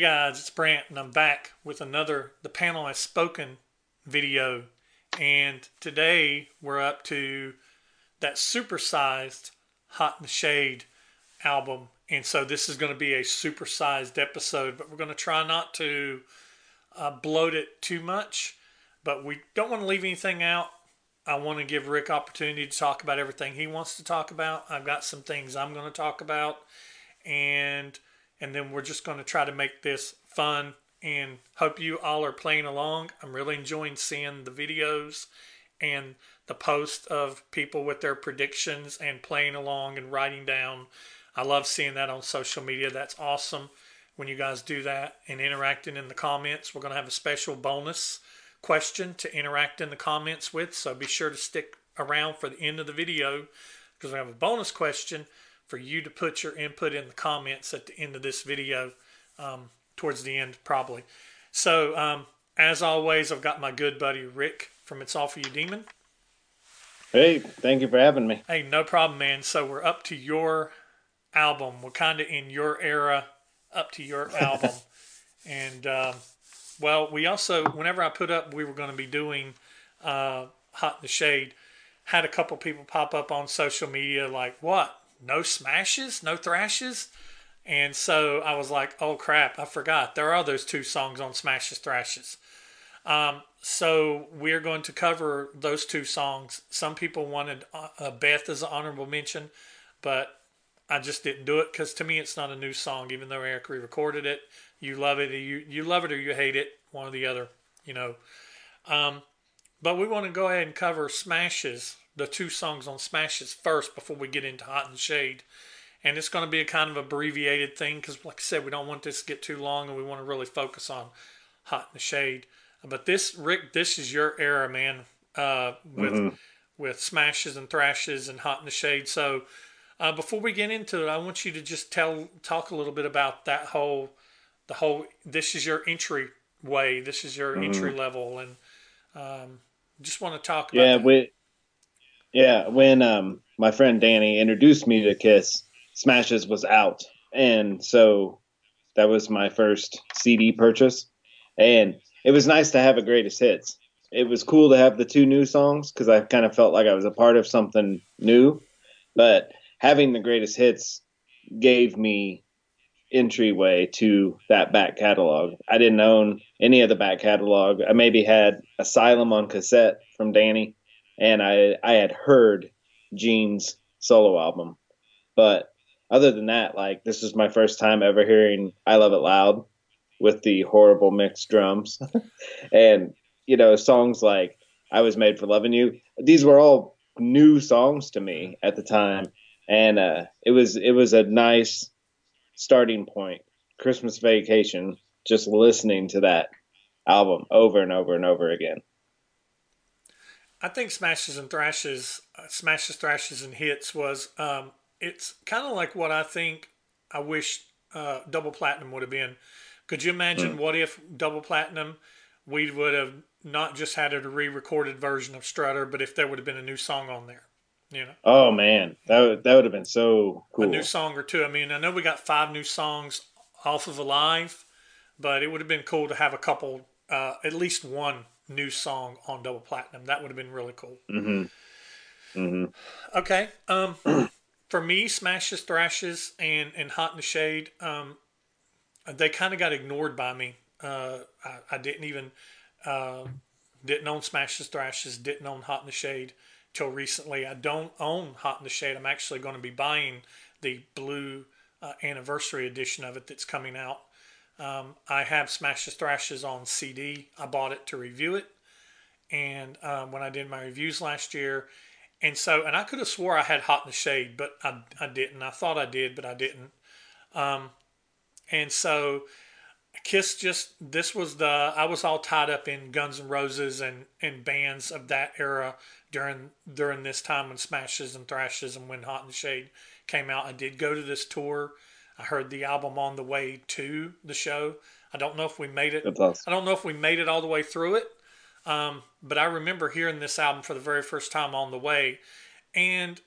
guys, it's Brant, and I'm back with another The Panel Has Spoken video. And today we're up to that supersized Hot in the Shade album. And so this is going to be a supersized episode, but we're going to try not to uh, bloat it too much. But we don't want to leave anything out. I want to give Rick opportunity to talk about everything he wants to talk about. I've got some things I'm going to talk about. And and then we're just going to try to make this fun and hope you all are playing along. I'm really enjoying seeing the videos and the posts of people with their predictions and playing along and writing down. I love seeing that on social media. That's awesome when you guys do that and interacting in the comments. We're going to have a special bonus question to interact in the comments with, so be sure to stick around for the end of the video because we have a bonus question for you to put your input in the comments at the end of this video, um, towards the end probably. So, um, as always, I've got my good buddy Rick from It's All For You Demon. Hey, thank you for having me. Hey, no problem, man. So we're up to your album. We're kind of in your era, up to your album, and um, well, we also whenever I put up, we were going to be doing uh, Hot in the Shade. Had a couple people pop up on social media like, "What? No smashes, no thrashes. And so I was like, oh crap, I forgot. There are those two songs on Smashes Thrashes. Um, so we're going to cover those two songs. Some people wanted uh, Beth as an honorable mention, but I just didn't do it because to me it's not a new song, even though Eric re-recorded it. You love it, you you love it or you hate it, one or the other, you know. Um, but we want to go ahead and cover Smashes the two songs on Smashes first before we get into Hot in the Shade. And it's going to be a kind of abbreviated thing because, like I said, we don't want this to get too long and we want to really focus on Hot in the Shade. But this, Rick, this is your era, man, uh, with mm-hmm. with Smashes and Thrashes and Hot in the Shade. So uh, before we get into it, I want you to just tell talk a little bit about that whole the whole. This is your entry way. This is your mm-hmm. entry level, and um, just want to talk. About Yeah, we yeah, when um, my friend Danny introduced me to Kiss, Smashes was out, and so that was my first CD purchase, and it was nice to have a greatest hits. It was cool to have the two new songs because I kind of felt like I was a part of something new, but having the greatest hits gave me entryway to that back catalog. I didn't own any of the back catalog. I maybe had Asylum on cassette from Danny and I I had heard Gene's solo album, but other than that, like this is my first time ever hearing "I Love It Loud" with the horrible mixed drums, and you know songs like "I Was Made for Loving You." These were all new songs to me at the time, and uh, it was it was a nice starting point. Christmas vacation, just listening to that album over and over and over again. I think Smashes and Thrashes, uh, Smashes, Thrashes, and Hits was um, it's kind of like what I think I wish uh, Double Platinum would have been. Could you imagine mm. what if Double Platinum we would have not just had a re-recorded version of Strutter, but if there would have been a new song on there, you know? Oh man, that would, that would have been so cool. A new song or two. I mean, I know we got five new songs off of Alive, but it would have been cool to have a couple, uh, at least one new song on double platinum. That would have been really cool. Mm-hmm. Mm-hmm. Okay. Um, for me, smashes, thrashes, and and hot in the shade. Um, they kind of got ignored by me. Uh, I, I didn't even uh, didn't own smashes, thrashes, didn't own hot in the shade till recently. I don't own hot in the shade. I'm actually going to be buying the blue uh, anniversary edition of it that's coming out um, I have Smashes Thrashes on CD. I bought it to review it, and um, when I did my reviews last year, and so and I could have swore I had Hot in the Shade, but I, I didn't. I thought I did, but I didn't. Um, and so Kiss just this was the I was all tied up in Guns N' Roses and and bands of that era during during this time when Smashes and Thrashes and when Hot in the Shade came out. I did go to this tour I heard the album on the way to the show. I don't know if we made it. I don't know if we made it all the way through it, um, but I remember hearing this album for the very first time on the way, and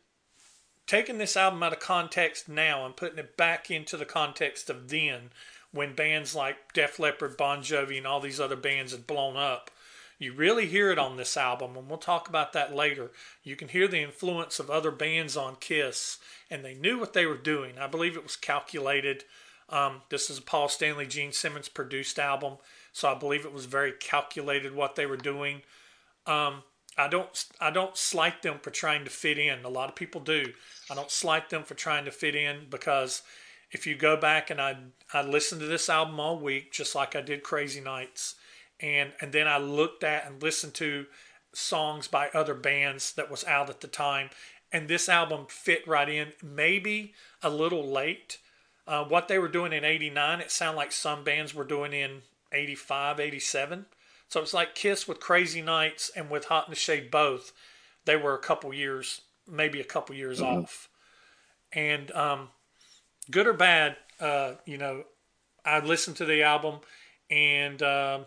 taking this album out of context now and putting it back into the context of then when bands like Def Leppard, Bon Jovi, and all these other bands had blown up. You really hear it on this album, and we'll talk about that later. You can hear the influence of other bands on Kiss, and they knew what they were doing. I believe it was calculated. Um, this is a Paul Stanley, Gene Simmons produced album, so I believe it was very calculated what they were doing. Um, I don't I don't slight them for trying to fit in. A lot of people do. I don't slight them for trying to fit in because if you go back and I I listened to this album all week just like I did Crazy Nights and and then I looked at and listened to songs by other bands that was out at the time and this album fit right in maybe a little late uh, what they were doing in 89 it sounded like some bands were doing in 85 87 so it's like Kiss with Crazy Nights and with Hot in the Shade both. They were a couple years, maybe a couple years mm-hmm. off. And um, good or bad, uh, you know, I listened to the album, and uh,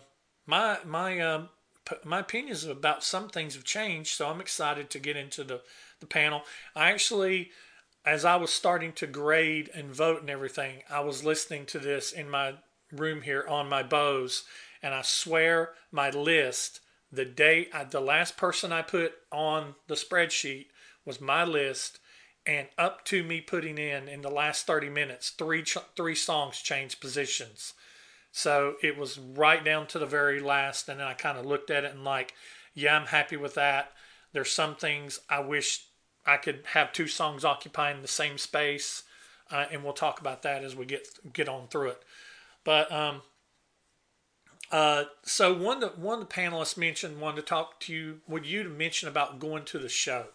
my my um, p- my opinions about some things have changed. So I'm excited to get into the the panel. I actually, as I was starting to grade and vote and everything, I was listening to this in my room here on my Bose and I swear my list, the day I, the last person I put on the spreadsheet was my list, and up to me putting in in the last 30 minutes, three three songs changed positions. So it was right down to the very last, and then I kind of looked at it and like, yeah, I'm happy with that. There's some things I wish I could have two songs occupying the same space, uh, and we'll talk about that as we get get on through it. But um, uh, so one of the, one of the panelists mentioned wanted to talk to you. Would you to mention about going to the show?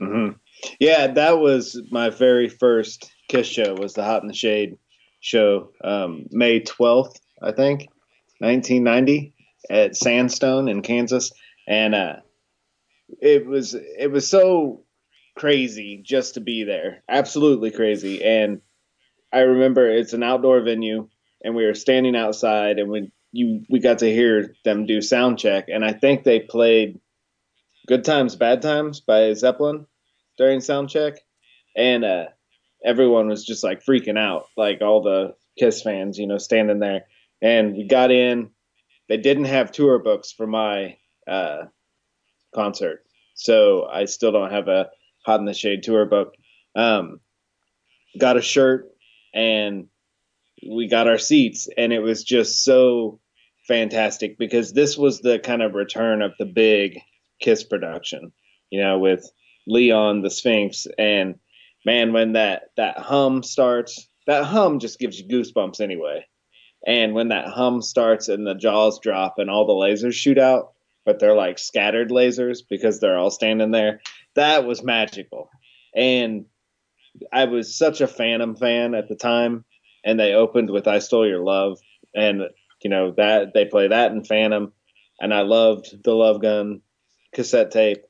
Mm-hmm. Yeah, that was my very first Kiss show. Was the Hot in the Shade show, um, May twelfth, I think, nineteen ninety, at Sandstone in Kansas, and uh, it was it was so crazy just to be there, absolutely crazy. And I remember it's an outdoor venue, and we were standing outside, and we you we got to hear them do sound check, and I think they played "Good Times, Bad Times" by Zeppelin during sound check, and uh, everyone was just like freaking out, like all the Kiss fans, you know, standing there. And we got in. They didn't have tour books for my uh, concert, so I still don't have a Hot in the Shade tour book. Um, got a shirt and we got our seats and it was just so fantastic because this was the kind of return of the big kiss production you know with leon the sphinx and man when that that hum starts that hum just gives you goosebumps anyway and when that hum starts and the jaws drop and all the lasers shoot out but they're like scattered lasers because they're all standing there that was magical and i was such a phantom fan at the time and they opened with "I Stole Your Love," and you know that they play that in Phantom, and I loved the Love Gun cassette tape.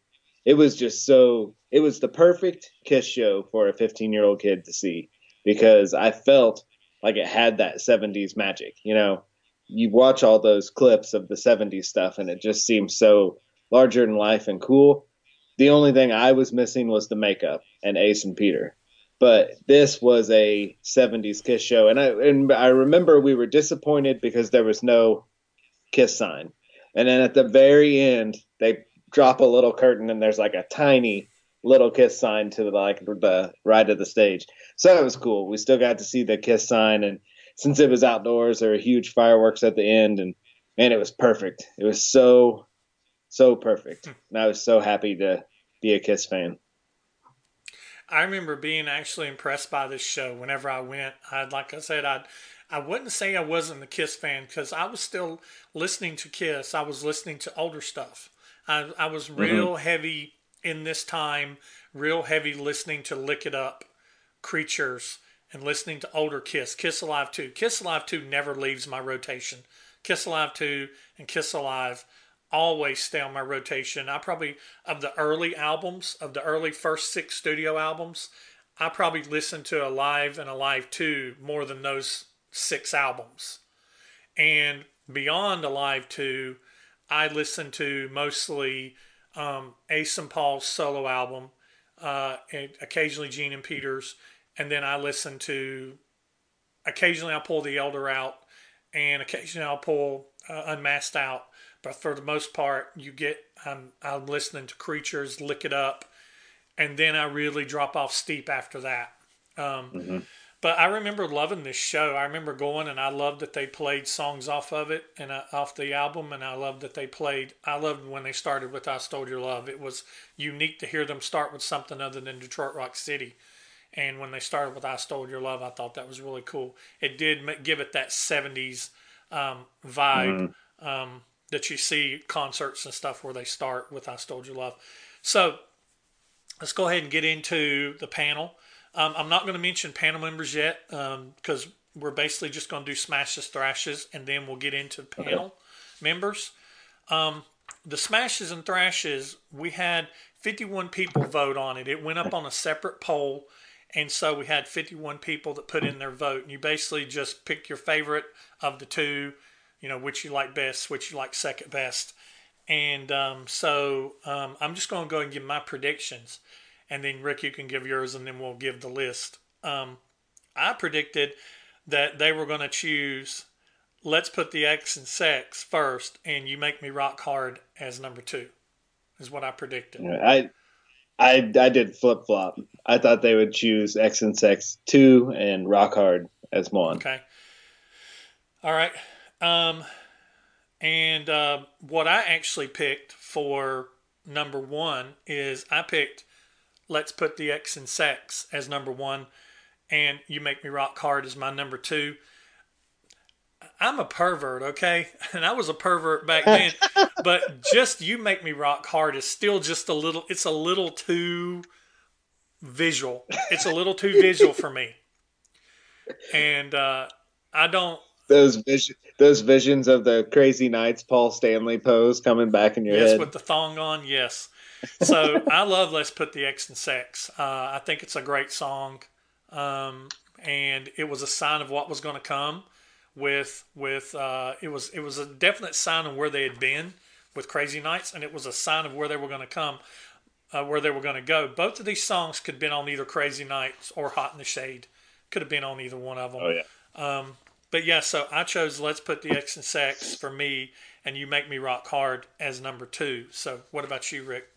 It was just so. It was the perfect Kiss show for a 15 year old kid to see because I felt like it had that 70s magic. You know, you watch all those clips of the 70s stuff, and it just seems so larger than life and cool. The only thing I was missing was the makeup and Ace and Peter. But this was a 70s kiss show. And i and i remember we were disappointed because there was no kiss sign. And then at the very end they drop a little curtain and there's like a tiny little kiss sign to the like the right of the stage. So that was cool. We still got to see the kiss sign and since it was outdoors there were huge fireworks at the end and man it was perfect it was so so perfect and i was so happy to be a kiss fan I remember being actually impressed by this show whenever I went. I like I said, I I wouldn't say I wasn't a Kiss fan because I was still listening to Kiss. I was listening to older stuff. I I was mm-hmm. real mm-hmm. heavy in this time, real heavy listening to Lick It Up, Creatures, and listening to older Kiss. Kiss Alive 2. Kiss Alive 2 never leaves my rotation. Kiss Alive 2 and Kiss Alive always stay on my rotation. I probably of the early albums, of the early first six studio albums, I probably listened to Alive and Alive 2 more than those six albums. And beyond Alive 2, I listened to mostly um, Ace and Paul's solo album, uh, and occasionally Gene and Peter's, and then I listen to occasionally I'll pull the Elder out, and occasionally I'll pull uh, Unmasked out. But for the most part, you get I'm I'm listening to Creatures, Lick It Up, and then I really drop off steep after that. Um, Mm-hmm. But I remember loving this show. I remember going and I loved that they played songs off of it and uh, off the album, and I loved that they played. I loved when they started with "I Stole Your Love." It was unique to hear them start with something other than Detroit Rock City. And when they started with "I Stole Your Love," I thought that was really cool. It did give it that '70s um, vibe um, that you see concerts and stuff where they start with "I Stole Your Love." So let's go ahead and get into the panel. Um, I'm not going to mention panel members yet because we're basically just going to do smashes, thrashes, and then we'll get into panel members. Um, the smashes and thrashes, we had 51 people vote on it. It went up on a separate poll, and so we had 51 people that put in their vote. And you basically just pick your favorite of the two, you know, which you like best, which you like second best. And um, so um, I'm just going to go and give my predictions and then Rick, you can give yours, and then we'll give the list. Um, I predicted that they were going to choose "Let's Put the X and Sex" first, and "You Make Me Rock Hard" as number two. Is what I predicted. I I I did flip flop. I thought they would choose X and Sex two and Rock Hard as one. Okay. All right. Um, and uh, what I actually picked for number one is I picked let's put the X and sex as number one, and you make me rock hard as my number two. I'm a pervert, okay, and I was a pervert back then, but just you make me rock hard is still just a little. It's a little too visual. It's a little too visual for me, and uh, I don't. Those vision, those visions of the crazy nights Paul Stanley pose coming back in your yes, head. Yes, with the thong on, yes. So I love "Let's Put the X in Sex." Uh, I think it's a great song, um, and it was a sign of what was going to come. With with uh, it was it was a definite sign of where they had been with Crazy Nights, and it was a sign of where they were going to come, uh, where they were going to go. Both of these songs could have been on either Crazy Nights or Hot in the Shade. Could have been on either one of them. oh yeah. Um, but yeah, so I chose "Let's Put the X in Sex" for me, and "You Make Me Rock Hard" as number two. So what about you, Rick?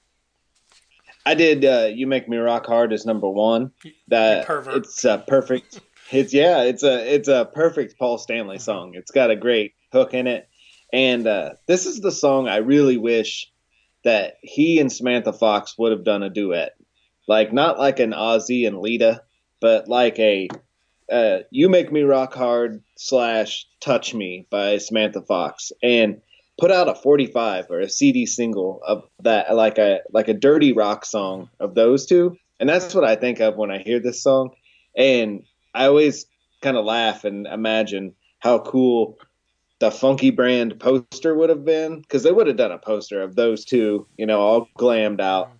I did. Uh, you make me rock hard as number one. That you pervert. it's a perfect. It's yeah. It's a it's a perfect Paul Stanley song. It's got a great hook in it, and uh, this is the song I really wish that he and Samantha Fox would have done a duet, like not like an Ozzy and Lita, but like a uh, "You Make Me Rock Hard" slash "Touch Me" by Samantha Fox, and put out a 45 or a CD single of that, like a like a dirty rock song of those two, and that's what I think of when I hear this song, and I always kind of laugh and imagine how cool the funky brand poster would have been because they would have done a poster of those two, you know, all glammed out,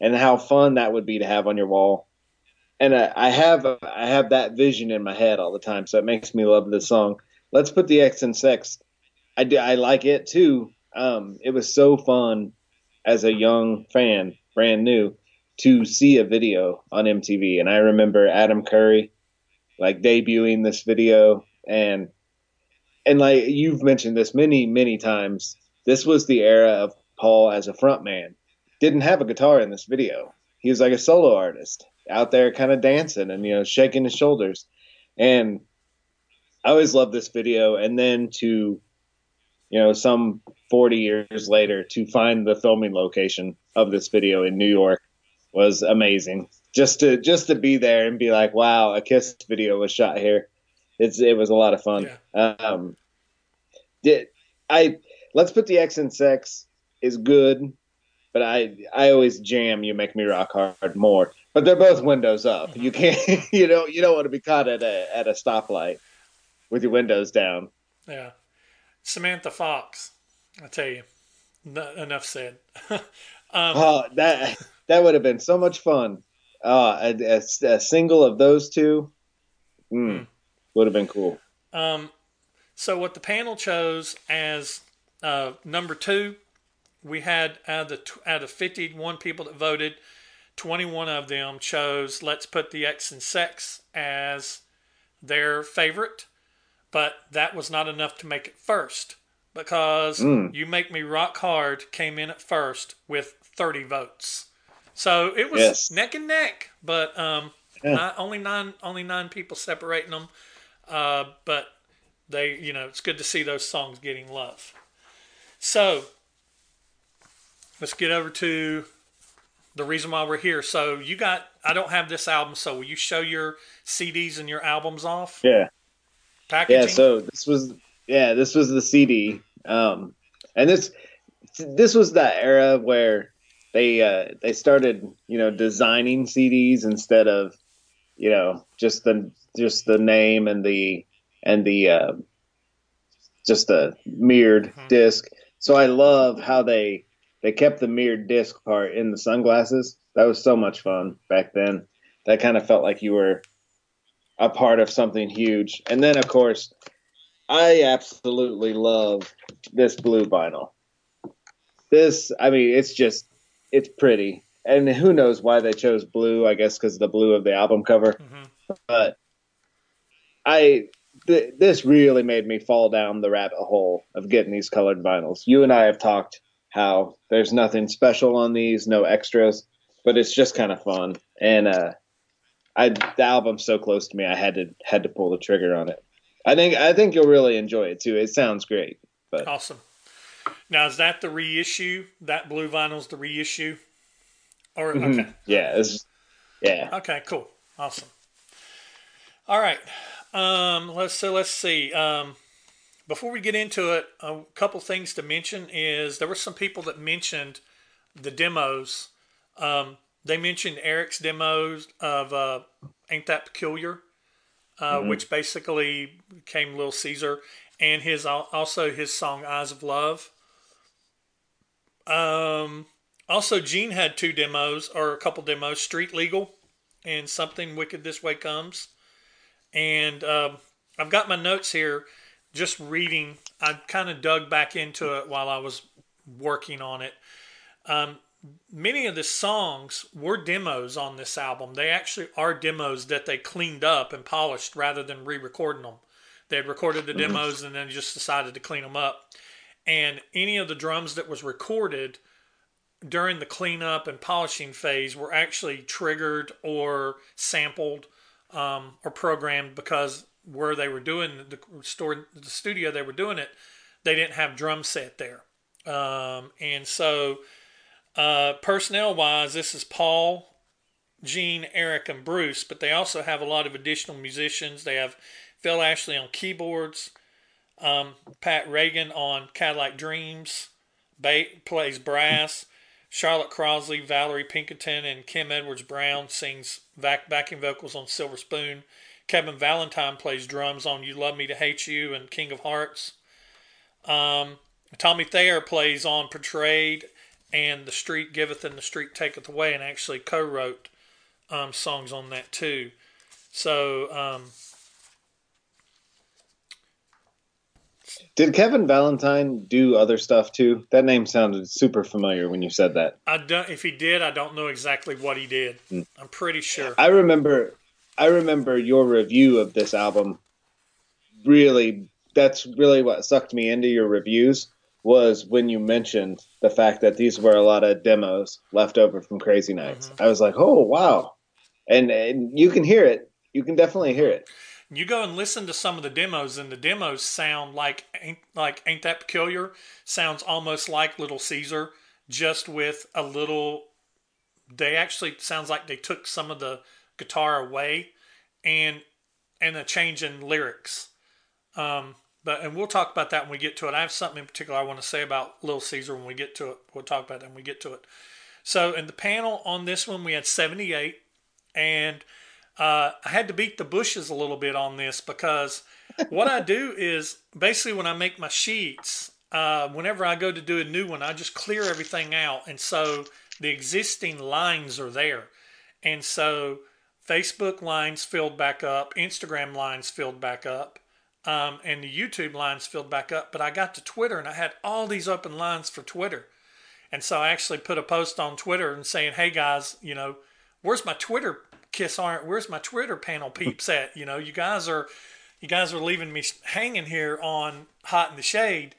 and how fun that would be to have on your wall. And I, I have I have that vision in my head all the time, so it makes me love this song. Let's put the X in sex. I do, I like it too. Um, it was so fun as a young fan, brand new, to see a video on MTV. And I remember Adam Curry like debuting this video. And and like you've mentioned this many many times. This was the era of paul as a front man didn't have a guitar in this video. He was like a solo artist out there kind of dancing and you know shaking his shoulders. And i always loved this video. And then to you know some 40 years later to find the filming location of this video in new york was amazing just to just to be there and be like wow a kiss video was shot here. It's it was a lot of fun. Um did i let's put the x in sex is good but i i always jam you make me rock hard more. But they're both windows up. You can't you know you don't want to be caught at a at a stoplight with your windows down. Yeah. Samantha Fox, I tell you, enough said. oh that that would have been so much fun uh a, a, a single of those two mm, would have been cool Um, so what the panel chose as uh, number two, we had out of the out of 51 people that voted, 21 of them chose "Let's Put the X in Sex" as their favorite, but that was not enough to make it first because Mm. You Make Me Rock Hard came in at first with 30 votes. So it was Yes. neck and neck, but um, Yeah. not, only nine only nine people separating them. Uh, but they, you know, it's good to see those songs getting love. So let's get over to the reason why we're here. So you got, I don't have this album, so will you show your CDs and your albums off? Yeah. Packaging. Yeah, so this was yeah, this was the CD. Um and this this was that era where they uh they started, you know, designing CDs instead of you know, just the just the name and the and the uh just the mirrored Mhm. disc. So I love how they they kept the mirrored disc part in the sunglasses. That was so much fun back then. That kind of felt like you were a part of something huge. And then, of course, I absolutely love this blue vinyl. This, I mean, it's just, it's pretty. And who knows why they chose blue? I guess because the blue of the album cover. Mhm. But I, th- this really made me fall down the rabbit hole of getting these colored vinyls. You and I have talked how there's nothing special on these, no extras, but it's just kind of fun. And uh, I the album's so close to me, I had to had to pull the trigger on it. I think I think you'll really enjoy it too. It sounds great. But Awesome. Now, is that the reissue? That blue vinyl's the reissue? Or, Mhm. okay. Yeah, it's, yeah. Okay, cool. Awesome. All right. Um, let's so let's see. Um, before we get into it, a couple things to mention is there were some people that mentioned the demos. Um, they mentioned Eric's demos of uh, "Ain't That Peculiar," uh, Mhm. which basically came Little Caesar, and his also his song "Eyes of Love." Um, also, Gene had two demos or a couple demos: "Street Legal" and "Something Wicked This Way Comes." And um, I've got my notes here. Just reading, I kind of dug back into it while I was working on it. Um, many of the songs were demos on this album. They actually are demos that they cleaned up and polished rather than re-recording them. They had recorded the demos and then just decided to clean them up. And any of the drums that was recorded during the cleanup and polishing phase were actually triggered or sampled um, or programmed because where they were doing the store, the studio they were doing it, they didn't have drum set there. Um, and so, uh, personnel wise, this is Paul, Gene, Eric, and Bruce, but they also have a lot of additional musicians. They have Phil Ashley on keyboards, um, Pat Reagan on Cadillac Dreams, ba- plays brass. Charlotte Crossley, Valerie Pinkston, and Kim Edwards Brown sings back backing vocals on Silver Spoon. Kevin Valentine plays drums on "You Love Me to Hate You" and "King of Hearts." Um, Tommy Thayer plays on "Betrayed" and "The Street Giveth and the Street Taketh Away," and actually co-wrote um, songs on that too. So um, Did Kevin Valentine do other stuff too? That name sounded super familiar when you said that. I don't. If he did, I don't know exactly what he did. Hmm. I'm pretty sure. I remember I remember your review of this album really that's really what sucked me into your reviews was when you mentioned the fact that these were a lot of demos left over from Crazy Nights. Mm-hmm. I was like, "Oh, wow." And and you can hear it. You can definitely hear it. You go and listen to some of the demos, and the demos sound like ain't like ain't that peculiar? Sounds almost like Little Caesar, just with a little. They actually sounds like they took some of the guitar away, and and a change in lyrics. Um, but and we'll talk about that when we get to it. I have something in particular I want to say about Little Caesar when we get to it. We'll talk about that when we get to it. So in the panel on this one, we had seventy eight, and uh, I had to beat the bushes a little bit on this because what I do is basically when I make my sheets, uh, whenever I go to do a new one, I just clear everything out. And so the existing lines are there. And so Facebook lines filled back up, Instagram lines filled back up, um, and the YouTube lines filled back up. But I got to Twitter and I had all these open lines for Twitter. And so I actually put a post on Twitter and saying, hey guys, you know, where's my Twitter Kiss aren't. Where's my Twitter panel peeps at? You know, you guys are, you guys are leaving me hanging here on hot in the shade.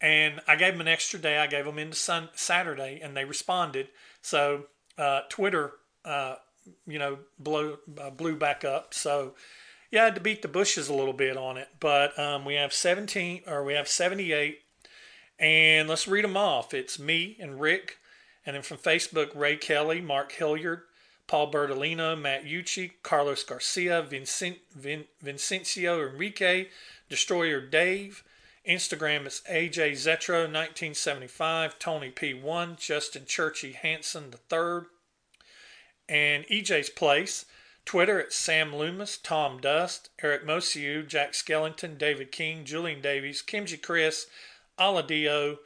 And I gave them an extra day. I gave them into sun, Saturday, and they responded. So uh, Twitter, uh, you know, blew uh, blew back up. So yeah, I had to beat the bushes a little bit on it. But um, we have 17 or we have 78, and let's read them off. It's me and Rick, and then from Facebook, Ray Kelly, Mark Hilliard, Paul Bertolino, Matt Ucci, Carlos Garcia, Vincent, Vin, Vincencio Enrique, Destroyer Dave. Instagram is AJ Zetro 1975, Tony P1, Justin Churchy Hanson III, and EJ's Place. Twitter at Sam Loomis, Tom Dust, Eric Mosiu, Jack Skellington, David King, Julian Davies, Kimji Chris, Aladio,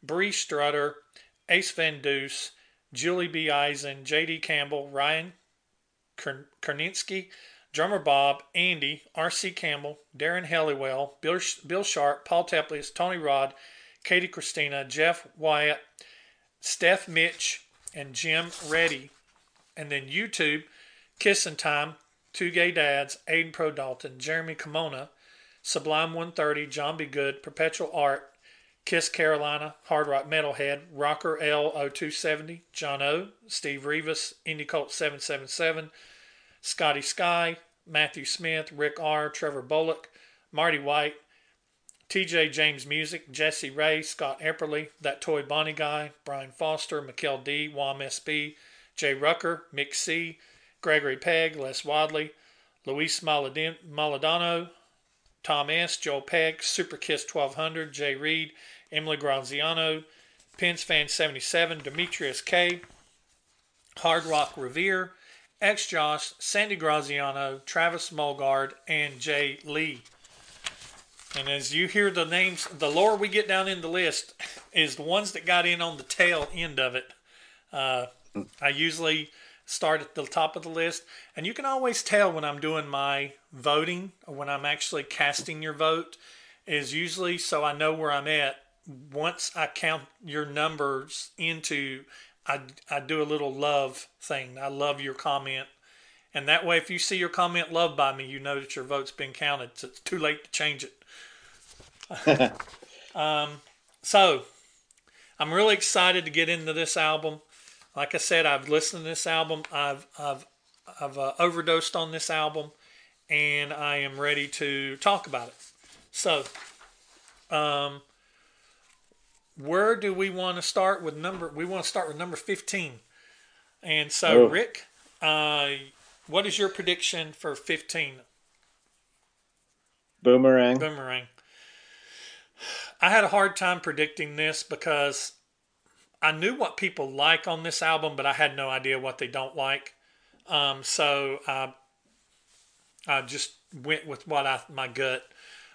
Bree Strutter, Ace Van Deuce, Julie B. Eisen, J.D. Campbell, Ryan Kerninsky, Drummer Bob, Andy, R.C. Campbell, Darren Helliwell, Bill, Bill Sharp, Paul Teplius, Tony Rod, Katie Christina, Jeff Wyatt, Steph Mitch, and Jim Reddy. And then YouTube, Kissing Time, Two Gay Dads, Aiden Pro Dalton, Jeremy Kimona, Sublime 130, John Be Good, Perpetual Art, Kiss Carolina, Hard Rock Metalhead, Rocker L0270, John O, Steve Rivas, Indie Cult 777, Scotty Sky, Matthew Smith, Rick R, Trevor Bullock, Marty White, TJ James Music, Jesse Ray, Scott Epperly, That Toy Bonnie Guy, Brian Foster, Mikkel D, Wam SB, Jay Rucker, Mick C, Gregory Pegg, Les Wadley, Luis Maladano, Tom S., Joel Pegg, Super Kiss 1200, Jay Reed, Emily Graziano, Pins Fan 77, Demetrius K., Hard Rock Revere, X Josh, Sandy Graziano, Travis Mulgard, and Jay Lee. And as you hear the names, the lower we get down in the list is the ones that got in on the tail end of it. Uh, I usually start at the top of the list, and you can always tell when I'm doing my voting or when I'm actually casting your vote. Is usually so I know where I'm at. Once I count your numbers into I, I do a little love thing. I love your comment. And that way, if you see your comment loved by me, you know that your vote's been counted. So it's too late to change it. um, so, I'm really excited to get into this album. Like I said, I've listened to this album. I've I've I've uh, overdosed on this album, and I am ready to talk about it. So, um, where do we want to start with number? We want to start with number 15. And so, oh. Rick, uh, what is your prediction for 15? Boomerang. Boomerang. I had a hard time predicting this because I knew what people like on this album, but I had no idea what they don't like. Um, so I, I just went with what I my gut.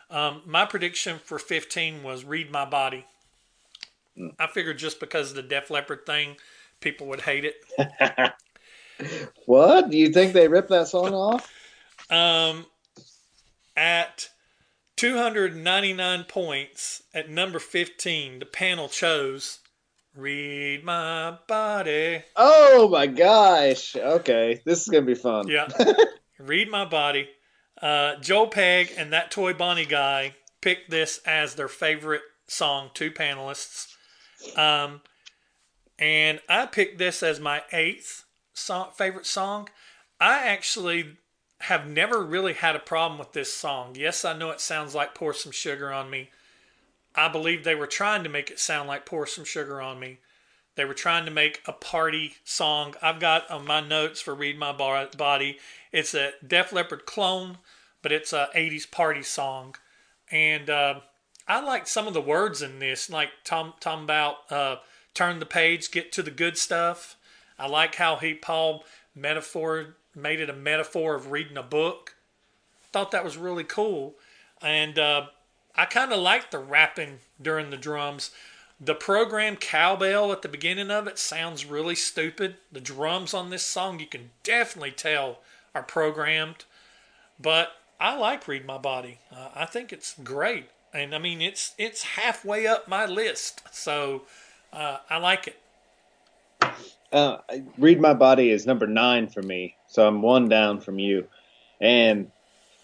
Um, my prediction for 15 was "Read My Body." I figured just because of the Def Leppard thing, people would hate it. what? Do you think they ripped that song off? Um, at 299 points, at number 15, the panel chose Read My Body. Oh my gosh. Okay. This is going to be fun. Yeah. Read My Body. Uh, Joe Peg and that Toy Bonnie guy picked this as their favorite song, two panelists. Um, and I picked this as my eighth song, favorite song. I actually have never really had a problem with this song. Yes, I know it sounds like Pour Some Sugar on Me. I believe they were trying to make it sound like Pour Some Sugar on Me. They were trying to make a party song. I've got on my notes for Read My Body. It's a Def Leppard clone, but it's a 80s party song. And uh, I like some of the words in this, like Tom Tom about uh, turn the page, get to the good stuff. I like how he Paul metaphor made it a metaphor of reading a book. Thought that was really cool, and uh, I kind of like the rapping during the drums. The program cowbell at the beginning of it sounds really stupid. The drums on this song you can definitely tell are programmed, but I like Read My Body. Uh, I think it's great and I mean it's it's halfway up my list, so uh, I like it. Uh, Read My Body is number nine for me, so I'm one down from you. And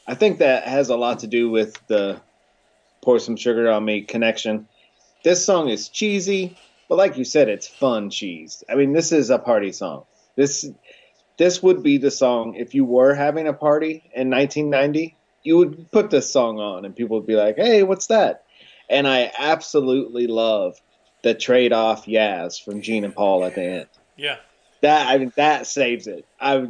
I think that has a lot to do with the Pour Some Sugar on Me connection. This song is cheesy, but like you said, it's fun cheese. I mean, this is a party song. This this would be the song if you were having a party in 1990. You would put this song on, and people would be like, "Hey, what's that?" And I absolutely love the trade off Yaz from Gene and Paul at the end. Yeah. That I mean that saves it. I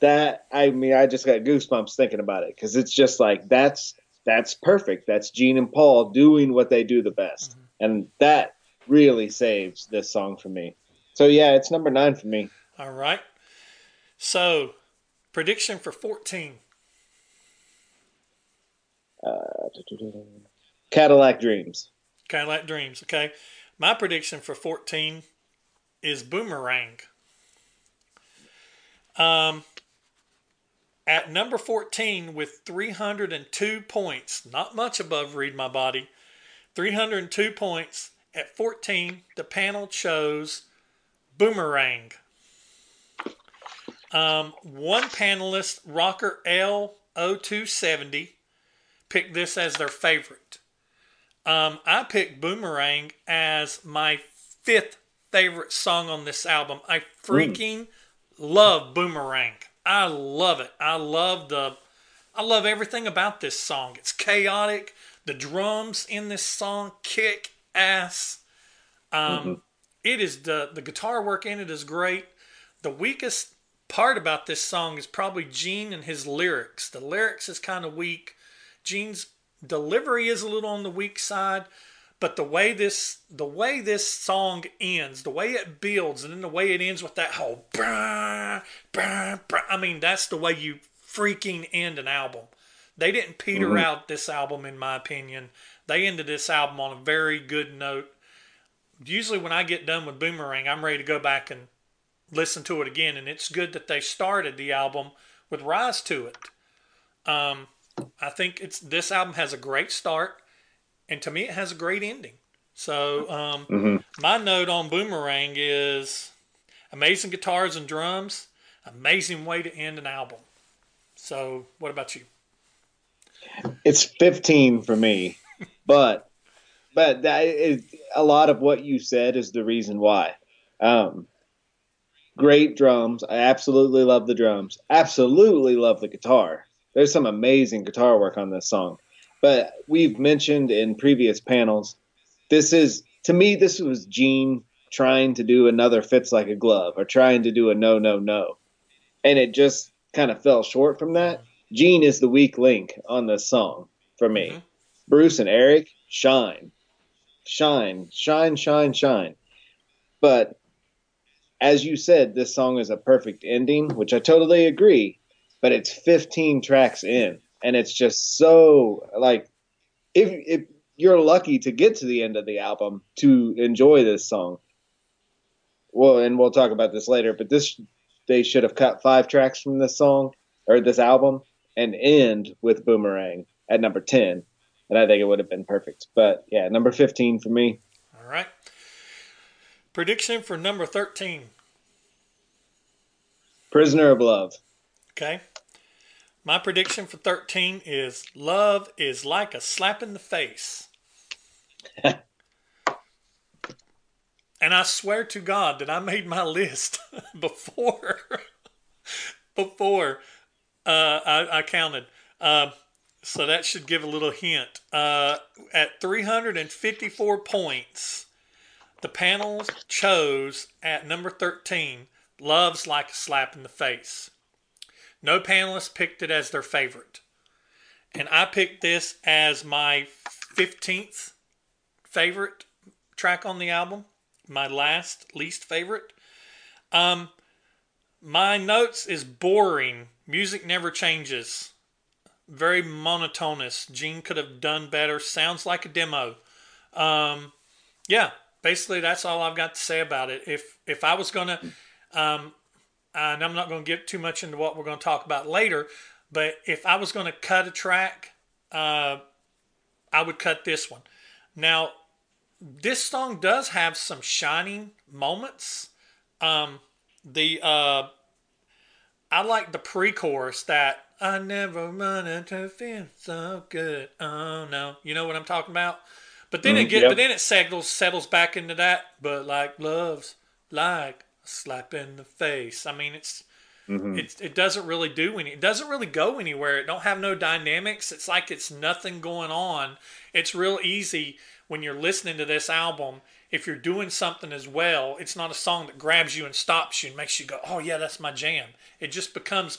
that I mean I just got goosebumps thinking about it because it's just like that's that's perfect. That's Gene and Paul doing what they do the best, mm-hmm. and that really saves this song for me. So yeah, it's number nine for me. All right. So prediction for fourteen. Uh, Cadillac Dreams. Cadillac Dreams. Okay. My prediction for 14 is Boomerang. Um, at number 14 with 302 points, not much above Read My Body, 302 points. At 14, the panel chose Boomerang. Um, one panelist, Rocker L0270, picked this as their favorite. Um, I picked Boomerang as my fifth favorite song on this album. I freaking mm. love Boomerang. I love it. I love the I love everything about this song. It's chaotic. The drums in this song kick ass. Um, mm-hmm. it is the the guitar work in it is great. The weakest part about this song is probably Gene and his lyrics. The lyrics is kind of weak. Gene's delivery is a little on the weak side, but the way this the way this song ends, the way it builds, and then the way it ends with that whole brah, brah, brah, I mean, that's the way you freaking end an album. They didn't peter mm-hmm. out this album, in my opinion. They ended this album on a very good note. Usually, when I get done with Boomerang, I'm ready to go back and listen to it again, and it's good that they started the album with Rise to It. Um, I think it's this album has a great start, and to me, it has a great ending. So, um, mm-hmm. my note on Boomerang is amazing guitars and drums, amazing way to end an album. So, what about you? It's 15 for me, but but that is, a lot of what you said is the reason why. Um, great drums. I absolutely love the drums. Absolutely love the guitar. There's some amazing guitar work on this song. But we've mentioned in previous panels, this is to me this was Gene trying to do another fits like a glove or trying to do a no no no. And it just kind of fell short from that. Gene is the weak link on this song for me. Mm-hmm. Bruce and Eric shine. Shine, shine, shine, shine. But as you said, this song is a perfect ending, which I totally agree but it's 15 tracks in and it's just so like if if you're lucky to get to the end of the album to enjoy this song. Well and we'll talk about this later but this they should have cut five tracks from this song or this album and end with boomerang at number 10 and i think it would have been perfect. But yeah number 15 for me. All right. Prediction for number 13 prisoner of love. Okay. My prediction for 13 is love is like a slap in the face. and I swear to God that I made my list before before uh, I, I, counted. Uh, so that should give a little hint. Uh, at 354 points, the panel chose at number 13, Love's Like a Slap in the Face. No panelists picked it as their favorite. And I picked this as my 15th favorite track on the album, my last least favorite. Um, my notes is boring. Music never changes. Very monotonous. Gene could have done better. Sounds like a demo. Um, yeah, basically that's all I've got to say about it. If if I was gonna um, and I'm not going to get too much into what we're going to talk about later, but if I was going to cut a track, uh, I would cut this one. Now, this song does have some shining moments. Um, the uh, I like the pre-chorus that I never wanted to feel so good. Oh no, you know what I'm talking about. But then it Mm, get, yep. but then it settles settles back into that. But like love's like slap in the face. I mean, it's Mhm. it, it doesn't really do any. It doesn't really go anywhere. It don't have no dynamics. It's like it's nothing going on. It's real easy when you're listening to this album. If you're doing something as well, it's not a song that grabs you and stops you and makes you go, "Oh yeah, that's my jam." It just becomes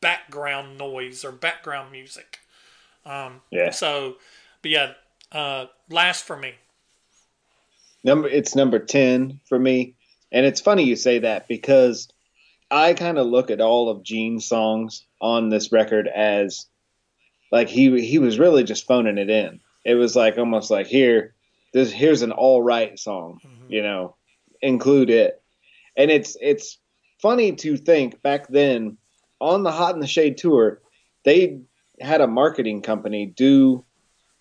background noise or background music. Um, Yeah. So, but yeah, uh, last for me. Number it's number 10 for me. And it's funny you say that because I kind of look at all of Gene's songs on this record as like he he was really just phoning it in. It was like almost like here this here's an all right song, mm-hmm. you know, include it. And it's it's funny to think back then on the Hot in the Shade tour, they had a marketing company do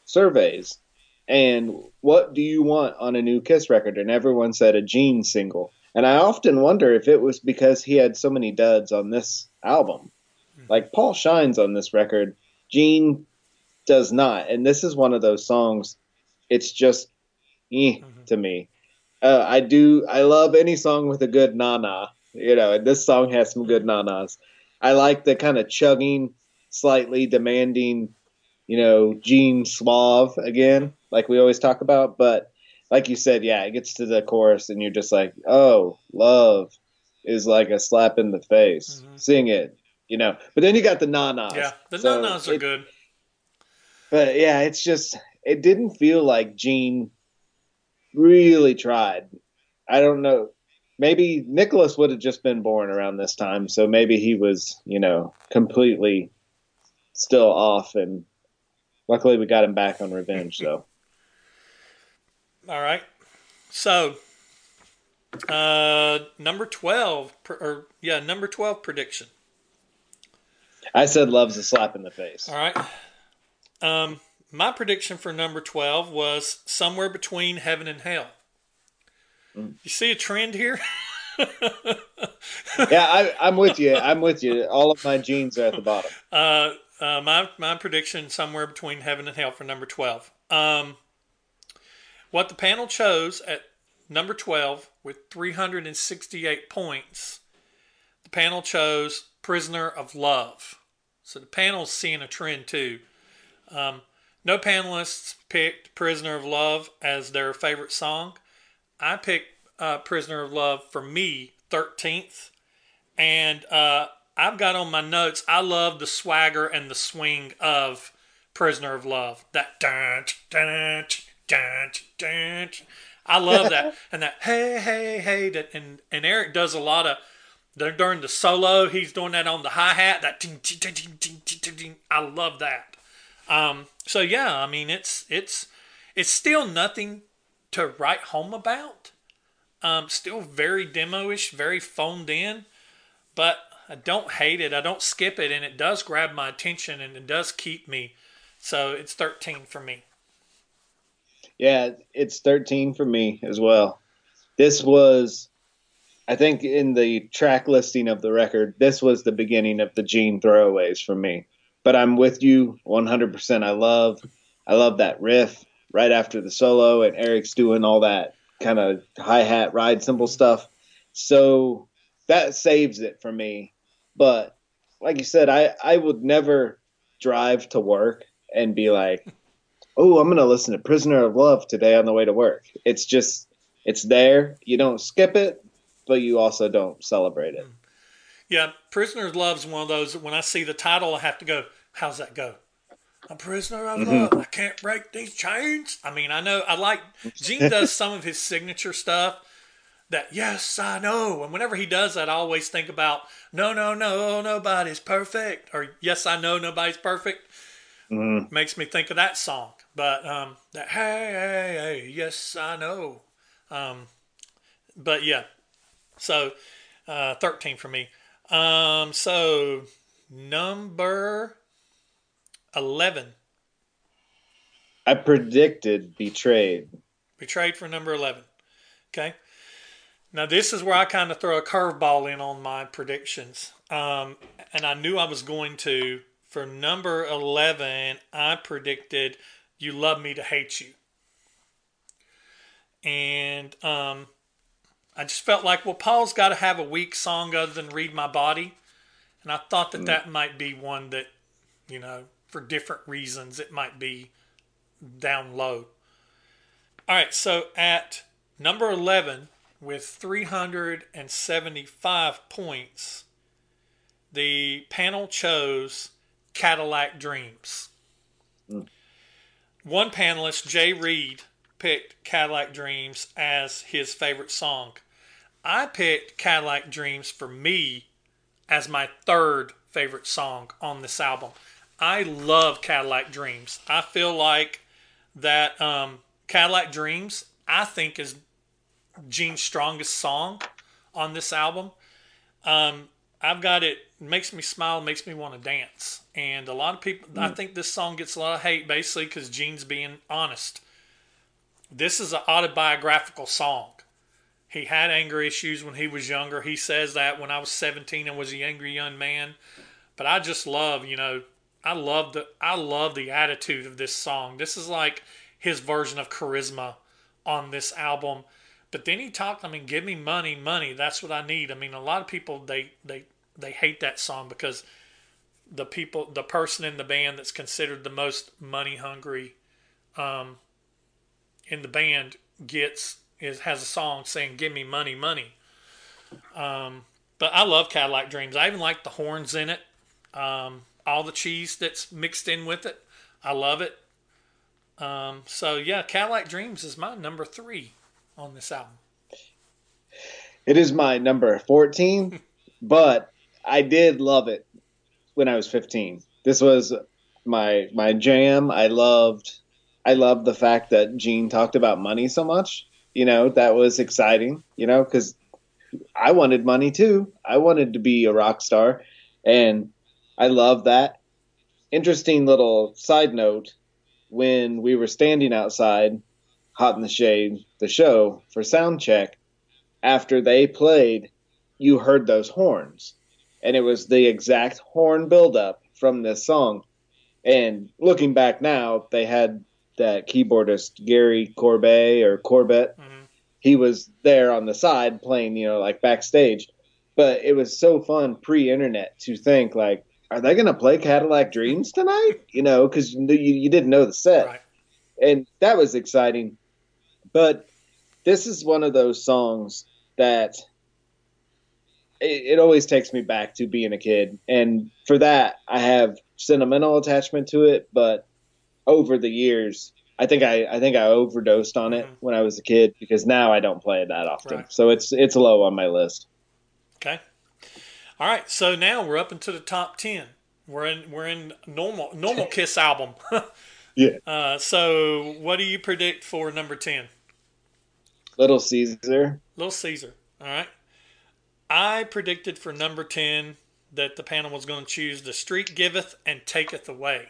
surveys and what do you want on a new Kiss record? And everyone said a Gene single. And I often wonder if it was because he had so many duds on this album. Like Paul shines on this record, Gene does not. And this is one of those songs. It's just eh, to me. Uh, I do. I love any song with a good na na. You know, and this song has some good na nas. I like the kind of chugging, slightly demanding you know, Gene Suave again, like we always talk about. But like you said, yeah, it gets to the chorus and you're just like, oh, love is like a slap in the face. Mm-hmm. Sing it, you know. But then you got the na-nas. Yeah, the So no-nos are it- good. But yeah, it's just, it didn't feel like Gene really tried. I don't know. Maybe Nicholas would have just been born around this time. So maybe he was, you know, completely still off and luckily we got him back on revenge so All right. So, uh, number 12, or yeah, number 12 prediction. i said love's a slap in the face All right. Um, my prediction for number 12 was somewhere between heaven and hell. You see a trend here? yeah I, i'm with you i'm with you all of my genes are at the bottom Uh, uh, my my prediction somewhere between heaven and hell for number twelve. Um, what the panel chose at number twelve with three hundred and sixty-eight points, the panel chose "Prisoner of Love." So the panel's seeing a trend too. Um, no panelists picked "Prisoner of Love" as their favorite song. I picked uh, "Prisoner of Love" for me thirteenth, and uh, I've got on my notes. I love the swagger and the swing of "Prisoner of Love." That dun dun dun dun. I love that, and that hey hey hey. That and and Eric does a lot of. During the solo, he's doing that on the hi hat. That ding, ding, ding, ding, ding, ding, ding. I love that. Um, so yeah, I mean it's it's it's still nothing to write home about. Um, still very demo-ish, very phoned in, but I don't hate it. I don't skip it, and it does grab my attention, and it does keep me. So it's 13 for me. Yeah it's 13 for me as well. This was i think in the track listing of the record this was the beginning of the gene throwaways for me. But i'm with you 100% i love i love that riff right after the solo and eric's doing all that kind of hi-hat ride cymbal stuff. So that saves it for me. But like you said i i would never drive to work and be like oh, I'm going to listen to Prisoner of Love today on the way to work. It's just, it's there. You don't skip it, but you also don't celebrate it. Hmm. Yeah, Prisoner's Love's one of those when I see the title, I have to go, how's that go? A prisoner of mm-hmm. love. I can't break these chains. I mean, I know, I like, Gene does some of his signature stuff that, yes, I know. And whenever he does that, I always think about, no, no, no, nobody's perfect. Or, yes, I know nobody's perfect. Mhm. Makes me think of that song. But, um, that, hey, hey, hey, yes, I know. Um, but yeah, so uh, 13 for me. Um, so number 11. I predicted Betrayed. Betrayed for number 11. Okay. Now this is where I kind of throw a curveball in on my predictions, um, and I knew I was going to. For number eleven, I predicted "You Love Me to Hate You," and um, I just felt like, well, Paul's got to have a weak song other than "Read My Body," and I thought that that might be one that, you know, for different reasons, it might be down low. All right, so at number 11 with 375 points, the panel chose Cadillac Dreams. Mm. One panelist, Jay Reed, picked Cadillac Dreams as his favorite song. I picked Cadillac Dreams for me as my third favorite song on this album. I love Cadillac Dreams. I feel like that um, Cadillac Dreams, I think, is Gene's strongest song on this album. Um, I've got it, makes me smile, makes me want to dance. And a lot of people, mm. I think this song gets a lot of hate basically because Gene's being honest. This is an autobiographical song. He had anger issues when he was younger. He says that when I was 17 and was a angry young man. But I just love, you know, I love the I love the attitude of this song. This is like his version of charisma on this album. But then he talked, I mean, give me money, money. That's what I need. I mean, a lot of people they they they hate that song because the people the person in the band that's considered the most money hungry um, in the band gets is has a song saying "Give me money, money." Um, but I love Cadillac Dreams. I even like the horns in it. Um, all the cheese that's mixed in with it. I love it. Um, so yeah, Cadillac Dreams is my number three on this album. It is my number fourteen, but I did love it when I was fifteen. This was my my jam. I loved I loved the fact that Gene talked about money so much. You know, that was exciting. You know, because I wanted money too. I wanted to be a rock star, and I love that. Interesting little side note when we were standing outside, hot in the shade, the show for sound check, after they played, you heard those horns. And it was the exact horn buildup from this song. And looking back now, they had that keyboardist Gary Corbet or Corbett. Mm-hmm. He was there on the side playing, you know, like backstage. But it was so fun pre-internet to think like, are they going to play Cadillac Dreams tonight? You know, because you, you didn't know the set. Right. And that was exciting. But this is one of those songs that it, it, always takes me back to being a kid. And for that, I have sentimental attachment to it. But over the years, I think I, I think I overdosed on it mm-hmm. when I was a kid because now I don't play it that often. Right. So it's it's low on my list. Okay. All right, so now we're up into the top ten. We're in we're in normal normal Kiss album. yeah. Uh, so what do you predict for number ten? Little Caesar. Little Caesar. All right. I predicted for number ten that the panel was going to choose "The Street Giveth and Taketh Away."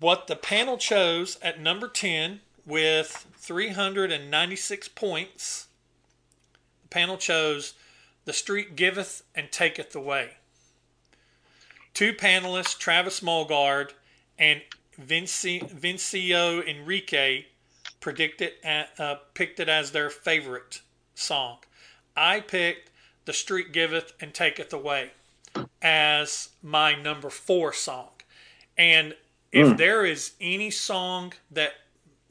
What the panel chose at number ten with 396 points, the panel chose the street giveth and taketh away. Two panelists, Travis Mulgard and Vinci, Vincio Enrique, predicted uh, picked it as their favorite song. I picked "The Street Giveth and Taketh Away" as my number four song. And if mm. there is any song that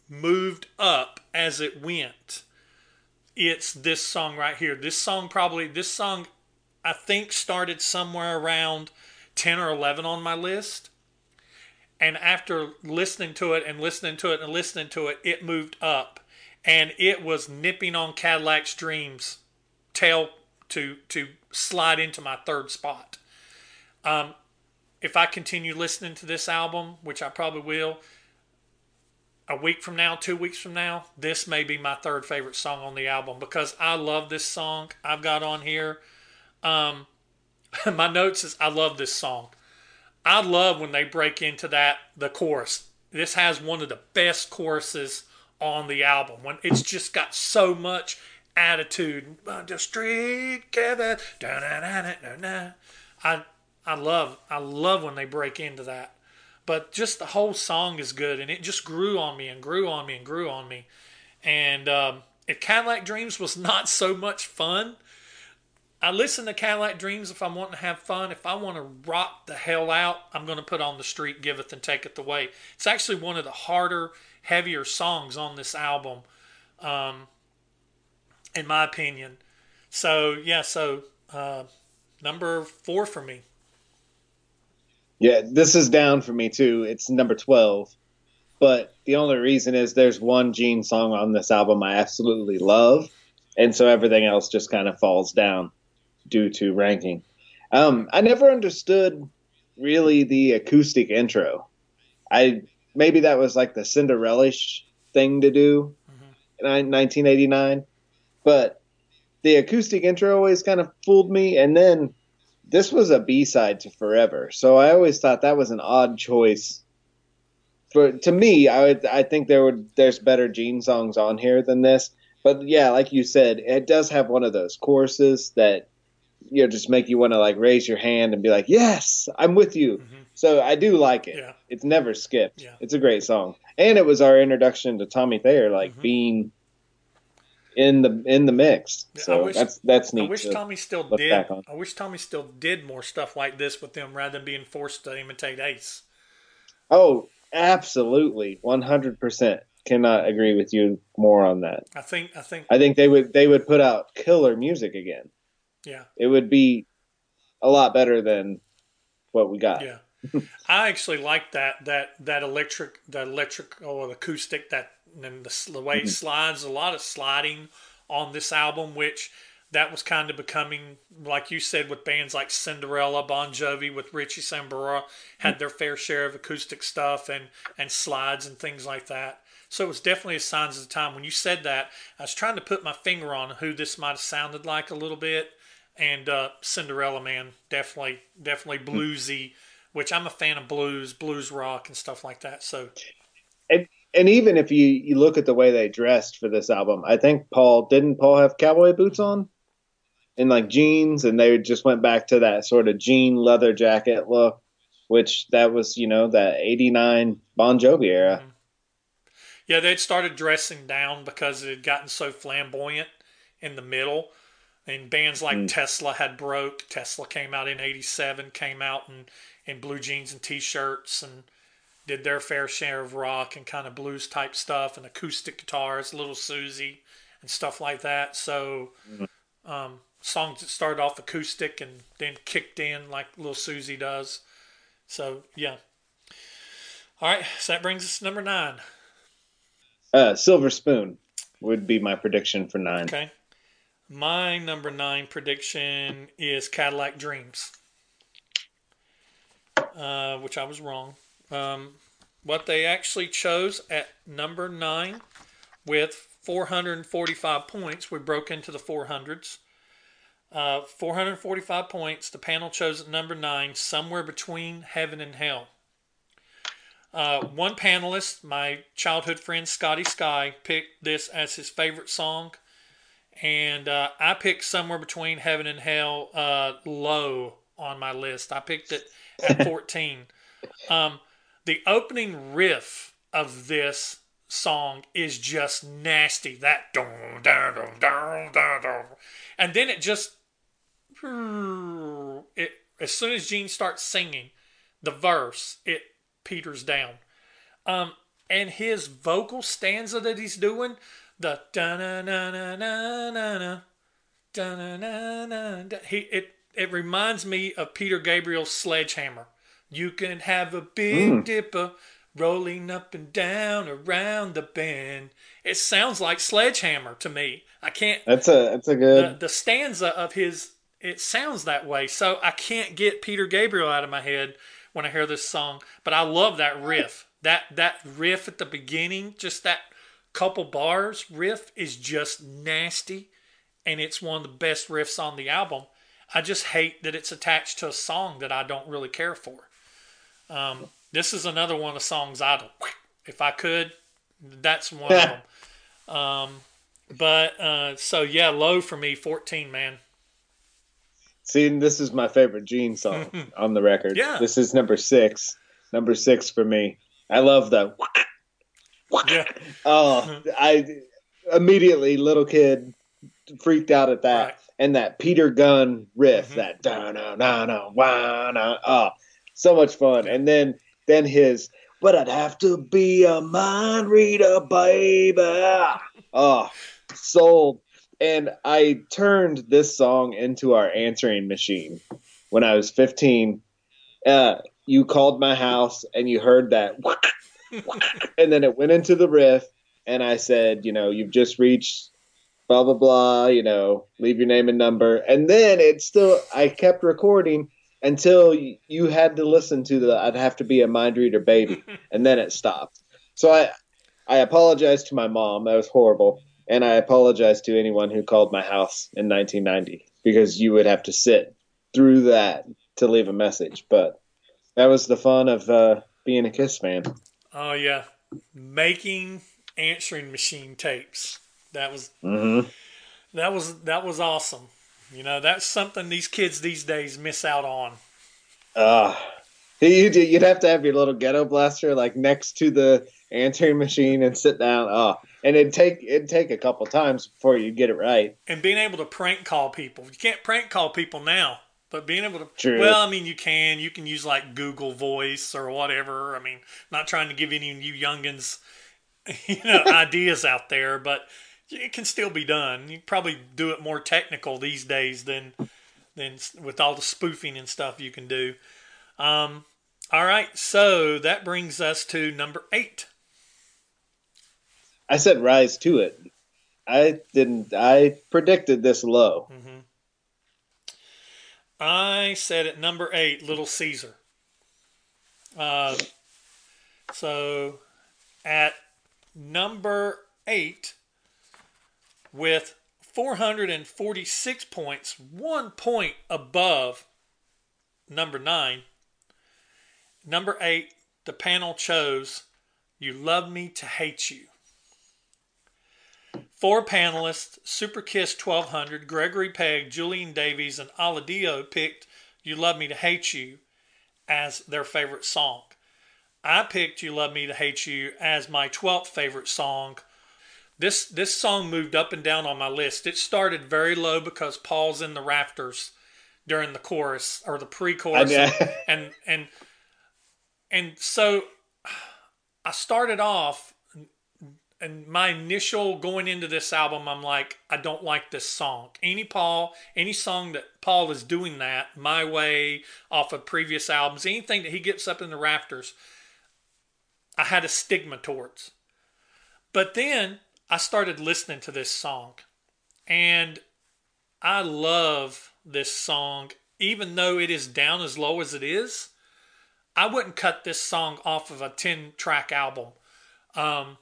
moved up as it went, it's this song right here. This song probably this song I think started somewhere around 10 or 11 on my list. And after listening to it and listening to it and listening to it, it moved up. And it was nipping on Cadillac's Dreams tail to to slide into my third spot. Um, if I continue listening to this album, which I probably will, a week from now, two weeks from now, this may be my third favorite song on the album because I love this song. I've got on here. Um, my notes is I love this song. I love when they break into that the chorus. This has one of the best choruses on the album when it's just got so much attitude. The street Giveth. I I love I love when they break into that. But just the whole song is good, and it just grew on me and grew on me and grew on me. And um, if Cadillac Dreams was not so much fun, I listen to Cadillac Dreams if I'm wanting to have fun. If I want to rock the hell out, I'm going to put on the street Giveth and Taketh Away. It's actually one of the harder, heavier songs on this album, um, in my opinion. So yeah, so uh, number four for me. Yeah, this is down for me too. It's number 12. But the only reason is there's one Gene song on this album I absolutely love. And so everything else just kind of falls down due to ranking. Um, I never understood really the acoustic intro. I maybe that was like the Cinderella thing to do mm-hmm. in 1989, but the acoustic intro always kind of fooled me. And then this was a B side to Forever, so I always thought that was an odd choice. For to me, I would I think there would there's better Gene songs on here than this. But yeah, like you said, it does have one of those choruses that you know just make you want to like raise your hand and be like, "Yes, I'm with you." Mm-hmm. So I do like it. Yeah. It's never skipped. Yeah. It's a great song, and it was our introduction to Tommy Thayer, like mm-hmm. being in the in the mix. So wish, that's that's neat. I wish Tommy still did. I wish Tommy still did more stuff like this with them rather than being forced to imitate Ace. Oh, absolutely, one hundred percent. Cannot agree with you more on that. I think I think I think they would they would put out killer music again. Yeah, it would be a lot better than what we got. Yeah. I actually like that that that electric that electric or acoustic that and the, the way it mm-hmm. slides, a lot of sliding on this album, which that was kind of becoming, like you said, with bands like Cinderella, Bon Jovi, with Richie Sambora, had their fair share of acoustic stuff and, and slides and things like that. So it was definitely a signs of the time. When you said that, I was trying to put my finger on who this might have sounded like a little bit. And uh, Cinderella Man, definitely, definitely mm. bluesy, which I'm a fan of blues, blues rock, and stuff like that. So, and and even if you, you look at the way they dressed for this album, I think Paul didn't Paul have cowboy boots on and like jeans, and they just went back to that sort of jean leather jacket look, which that was you know that '89 Bon Jovi era. Mm-hmm. Yeah, they'd started dressing down because it had gotten so flamboyant in the middle. And bands like mm. Tesla had broke. Tesla came out in '87, came out in, in blue jeans and t-shirts, and did their fair share of rock and kind of blues type stuff and acoustic guitars, Little Suzi and stuff like that. So mm-hmm. um, songs that started off acoustic and then kicked in like Little Suzi does. So yeah. All right, so that brings us to number nine. Uh, Silver Spoon would be my prediction for nine. Okay. My number nine prediction is Cadillac Dreams, uh, which I was wrong. Um, what they actually chose at number nine with 445 points, we broke into the 400s. Uh, 445 points. The panel chose at number nine, somewhere between heaven and hell. Uh, one panelist, my childhood friend Scotty Sky, picked this as his favorite song, and uh, I picked somewhere between heaven and hell uh, low on my list. I picked it at 14. Um, the opening riff of this song is just nasty. That and then it just it as soon as Gene starts singing the verse, it peters down. Um, and his vocal stanza that he's doing, the da na na na na na na da na na na he it it reminds me of Peter Gabriel's Sledgehammer. You can have a big mm. dipper rolling up and down around the bend. It sounds like Sledgehammer to me. I can't. That's a that's a good. The, the stanza of his it sounds that way, so I can't get Peter Gabriel out of my head when I hear this song. But I love that riff. That that riff at the beginning, just that couple bars riff is just nasty, and it's one of the best riffs on the album. I just hate that it's attached to a song that I don't really care for. Um, this is another one of the songs I'd, if I could, That's one of them. Um, but uh, so yeah, low for me, fourteen, man. See, this is my favorite Gene song on the record. Yeah. This is number six. Number six for me. I love the. Yeah, Oh, I immediately little kid freaked out at that, Right. and that Peter Gunn riff, Mhm. that da na na na wah na. Oh, so much fun. And then then his, but I'd have to be a mind reader, baby. Oh, sold. And I turned this song into our answering machine when I was 15. Uh, you called my house and you heard that, and then it went into the riff, and I said, you know, you've just reached blah blah blah, you know, leave your name and number, and then it still, I kept recording until you had to listen to the I'd have to be a mind reader baby, and then it stopped. So I, I apologize to my mom. That was horrible. And I apologize to anyone who called my house in 1990 because you would have to sit through that to leave a message. But that was the fun of uh, being a Kiss fan. oh yeah, making answering machine tapes. That was Mm-hmm. that was that was awesome. You know, that's something these kids these days miss out on. Uh, you'd, you'd have to have your little ghetto blaster like next to the answering machine and sit down. Oh, and it'd take it'd take a couple times before you get it right. and being able to prank call people. You can't prank call people now, but being able to. True. Well, I mean, you can. You can use like Google Voice or whatever. I mean, not trying to give any of you youngins, you know, ideas out there, but it can still be done. You probably do it more technical these days than than with all the spoofing and stuff you can do. Um, all right, so that brings us to number eight. I said rise to it. I didn't. I predicted this low. I said at number eight, Little Caesar. Uh, so at number eight, with 446 points, one point above number nine, number eight, the panel chose You Love Me to Hate You. Four panelists, Super Kiss 1200, Gregory Pegg, Julian Davies, and Aladio picked You Love Me to Hate You as their favorite song. I picked You Love Me to Hate You as my 12th favorite song. This this song moved up and down on my list. It started very low because Paul's in the rafters during the chorus or the pre-chorus and and and so I started off and my initial going into this album I'm like I don't like this song. Any Paul, any song that Paul is doing that my way off of previous albums, anything that he gets up in the rafters, I had a stigma towards. But then I started listening to this song and I love this song even though it is down as low as it is. I wouldn't cut this song off of a 10 track album. Um,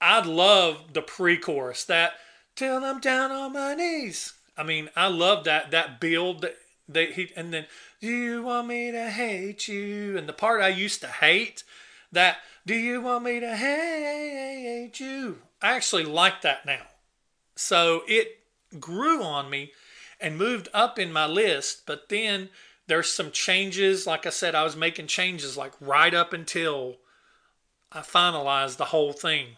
I love the pre chorus that till I'm down on my knees. I mean, I love that that build that, that he and then you want me to hate you? And the part I used to hate that do you want me to hate you? I actually like that now. So it grew on me and moved up in my list, but then there's some changes. Like I said, I was making changes like right up until I finalized the whole thing.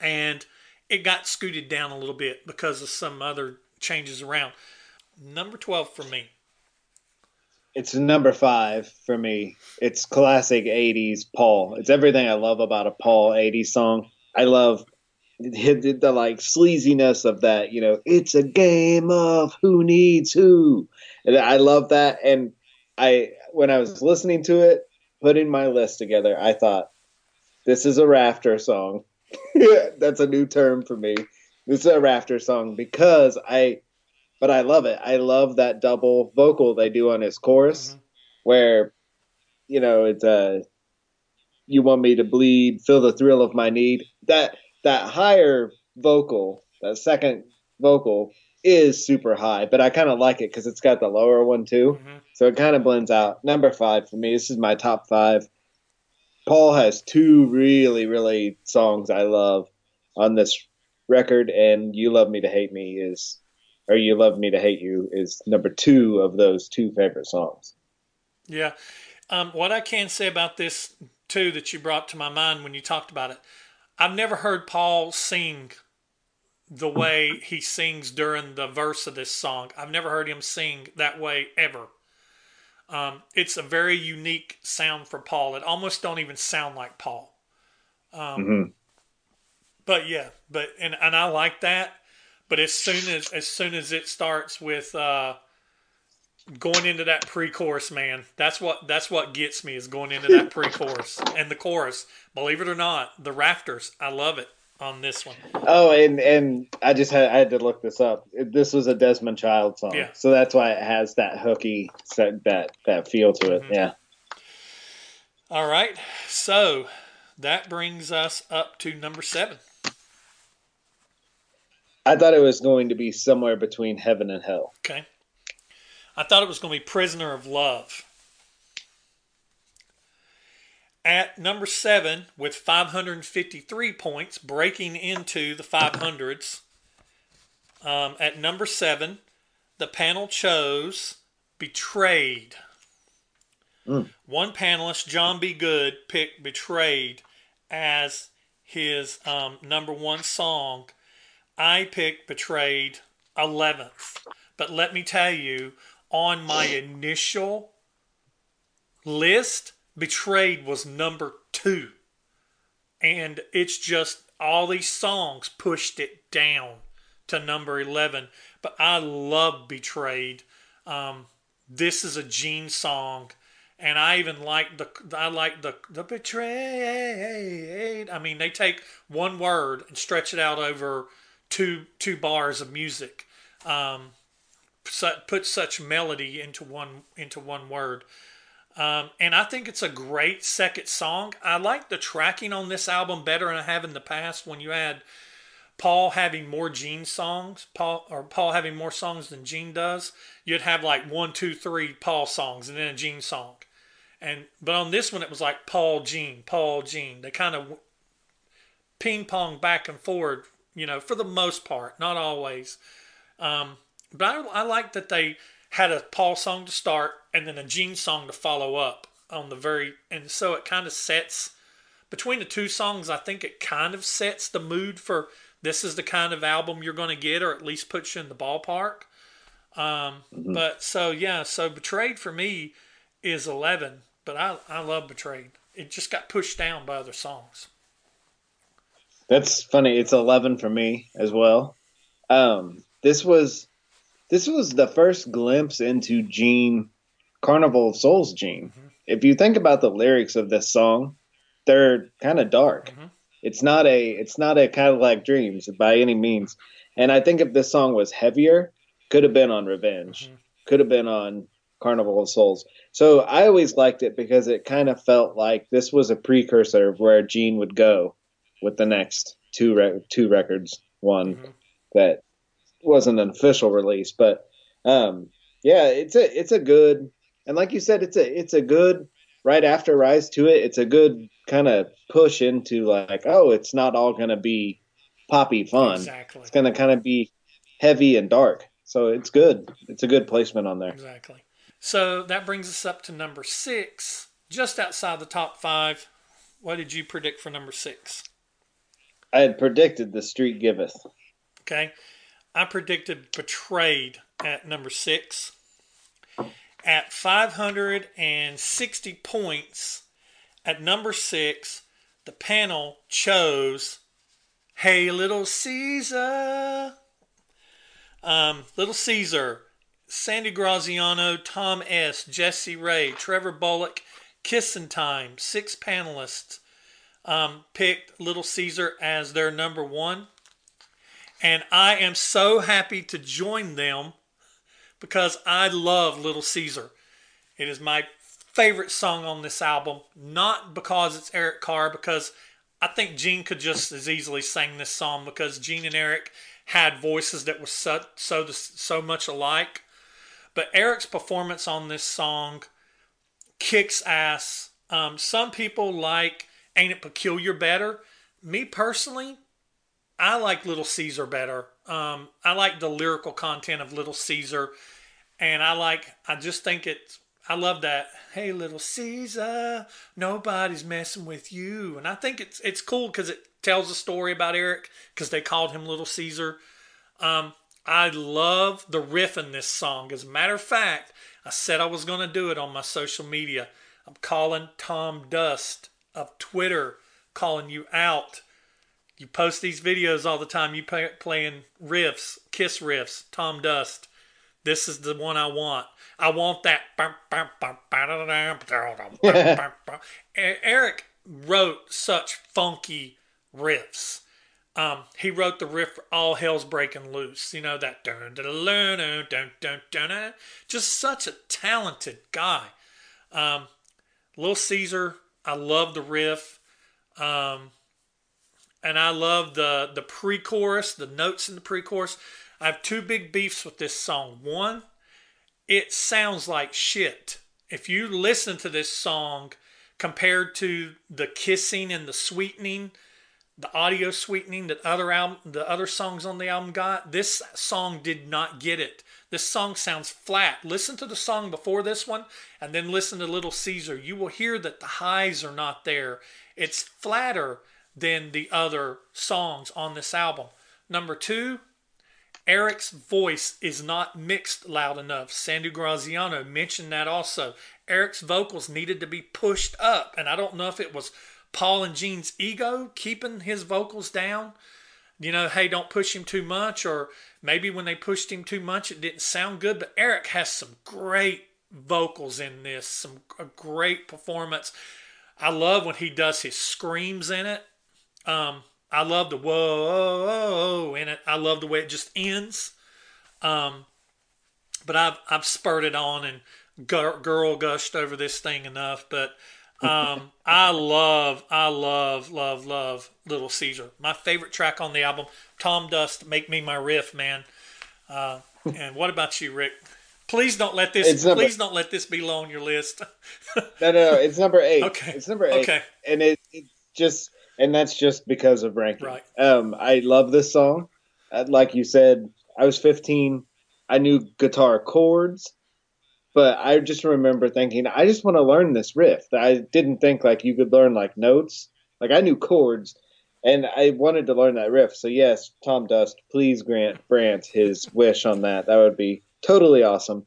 And it got scooted down a little bit because of some other changes around. Number 12 for me. It's number five for me. It's classic '80s Paul. It's everything I love about a Paul '80s song. I love the, the, like sleaziness of that. You know, it's a game of who needs who, and I love that. And I, when I was listening to it, putting my list together, I thought this is a rafter song. That's a new term for me. This is a rafter song because I, but I love it. I love that double vocal they do on his chorus, Mhm. where, you know, it's uh, you want me to bleed, feel the thrill of my need. That that higher vocal, that second vocal is super high, but I kind of like it because it's got the lower one too, Mhm. so it kind of blends out. Number five for me. This is my top five. Paul has two really, really songs I love on this record, and "You Love Me to Hate Me" is, or "You Love Me to Hate You" is number two of those two favorite songs. Yeah. Um, what I can say about this too that you brought to my mind when you talked about it, I've never heard Paul sing the way he sings during the verse of this song. I've never heard him sing that way ever. Um, it's a very unique sound for Paul. It almost don't even sound like Paul. Um, Mm-hmm. But yeah, but and, and I like that. But as soon as as soon as it starts with uh, going into that pre-chorus, man, that's what that's what gets me is going into that pre-chorus and the chorus. Believe it or not, the rafters, I love it on this one. Oh, and and I just had I had to look this up. This was a Desmond Child song, Yeah. so that's why it has that hooky that that, that feel to it. Mm-hmm. Yeah. All right, so that brings us up to number seven. I thought it was going to be somewhere between heaven and hell. Okay. I thought it was going to be Prisoner of Love. At number seven, with 553 points, breaking into the 500s. Um, at number seven, the panel chose Betrayed. Mm. One panelist, John B. Good, picked Betrayed as his um, number one song. I picked Betrayed 11th. But let me tell you, on my initial list, Betrayed was number two. And it's just all these songs pushed it down to number 11. But I love Betrayed. Um, this is a Gene song. And I even like the I like the the betrayed. I mean, they take one word and stretch it out over two two bars of music. Um, put such melody into one into one word. Um, and I think it's a great second song. I like the tracking on this album better than I have in the past. When you had Paul having more Gene songs, Paul or Paul having more songs than Gene does, you'd have like one, two, three Paul songs and then a Gene song. And but on this one, it was like Paul Gene, Paul Gene. They kind of ping pong back and forward, you know, for the most part, not always. Um, but I, I like that they had a Paul song to start and then a Gene song to follow up on the very, and so it kind of sets between the two songs. I think it kind of sets the mood for this is the kind of album you're going to get, or at least puts you in the ballpark. Um, But so yeah, so Betrayed for me is 11, but I I love Betrayed. It just got pushed down by other songs. That's funny. It's eleven for me as well. Um, this was this was the first glimpse into Gene Carnival of Souls Gene. If you think about the lyrics of this song, they're kind of dark. Mhm. It's not a it's not a Cadillac Dreams by any means. And I think if this song was heavier, could have been on Revenge, Mhm. could have been on Carnival of Souls. So I always liked it because it kind of felt like this was a precursor of where Gene would go with the next two re- two records. One Mhm. that wasn't an official release, but um, yeah, it's a it's a good and like you said, it's a it's a good right after Rise to it. It's a good kind of push into like, oh, it's not all gonna be poppy fun. Exactly. It's gonna kind of be heavy and dark. So it's good. It's a good placement on there. Exactly. So that brings us up to number six, just outside the top five. What did you predict for number six? I had predicted the Street Giveth. Okay. I predicted Betrayed at number six. At 560 points, at number six, the panel chose Hey Little Caesar. Um, Little Caesar, Sandy Graziano, Tom S., Jesse Ray, Trevor Bullock, Kissin' Time, six panelists um, picked Little Caesar as their number one. And I am so happy to join them because I love Little Caesar. It is my favorite song on this album, not because it's Eric Carr, because I think Gene could just as easily sing this song because Gene and Eric had voices that were so so so much alike. But Eric's performance on this song kicks ass. Um, some people like Ain't It Peculiar better. Me personally, I like Little Caesar better. Um, I like the lyrical content of Little Caesar, and I like. I just think it's. I love that. Hey, Little Caesar, nobody's messing with you, and I think it's it's cool because it tells a story about Eric because they called him Little Caesar. Um, I love the riff in this song. As a matter of fact, I said I was going to do it on my social media. I'm calling Tom Dust of Twitter, calling you out. You post these videos all the time. You play, playing riffs, Kiss riffs, Tom Dust. This is the one I want. I want that. Eric wrote such funky riffs. Um, he wrote the riff "All Hell's Breaking Loose." You know that dun dun dun dun dun dun. Just such a talented guy. Um, Little Caesar, I love the riff, um, and I love the the pre-chorus, the notes in the pre-chorus. I have two big beefs with this song. One, it sounds like shit. If you listen to this song compared to the kissing and the sweetening the audio sweetening that other album the other songs on the album got this song did not get it this song sounds flat. Listen to the song before this one and then listen to little caesar. You will hear that the highs are not there. It's flatter than the other songs on this album. Number two eric's voice is not mixed loud enough. Sandy graziano mentioned that also. Eric's vocals needed to be pushed up and i don't know if it was Paul and Gene's ego keeping his vocals down. You know, hey, don't push him too much, or maybe when they pushed him too much, it didn't sound good. But Eric has some great vocals in this, some a great performance. I love when he does his screams in it. Um, I love the whoa in it. I love the way it just ends. Um, but I've I've spurred it on and girl gushed over this thing enough. But um, I love, I love, love, love Little Caesar. My favorite track on the album, Tom Dust, "Make Me My Riff," man. Uh, and what about you, Rick? Please don't let this. It's please number, don't let this be low on your list. no, no, no, it's number eight. Okay, it's number eight. Okay, and it, it just, and that's just because of ranking. Right. Um, I love this song. Uh, like you said, I was 15. I knew guitar chords but I just remember thinking, I just want to learn this riff. I didn't think like you could learn like notes. Like I knew chords, and I wanted to learn that riff. So yes, Tom Dust, please grant Brant his wish on that. That would be totally awesome.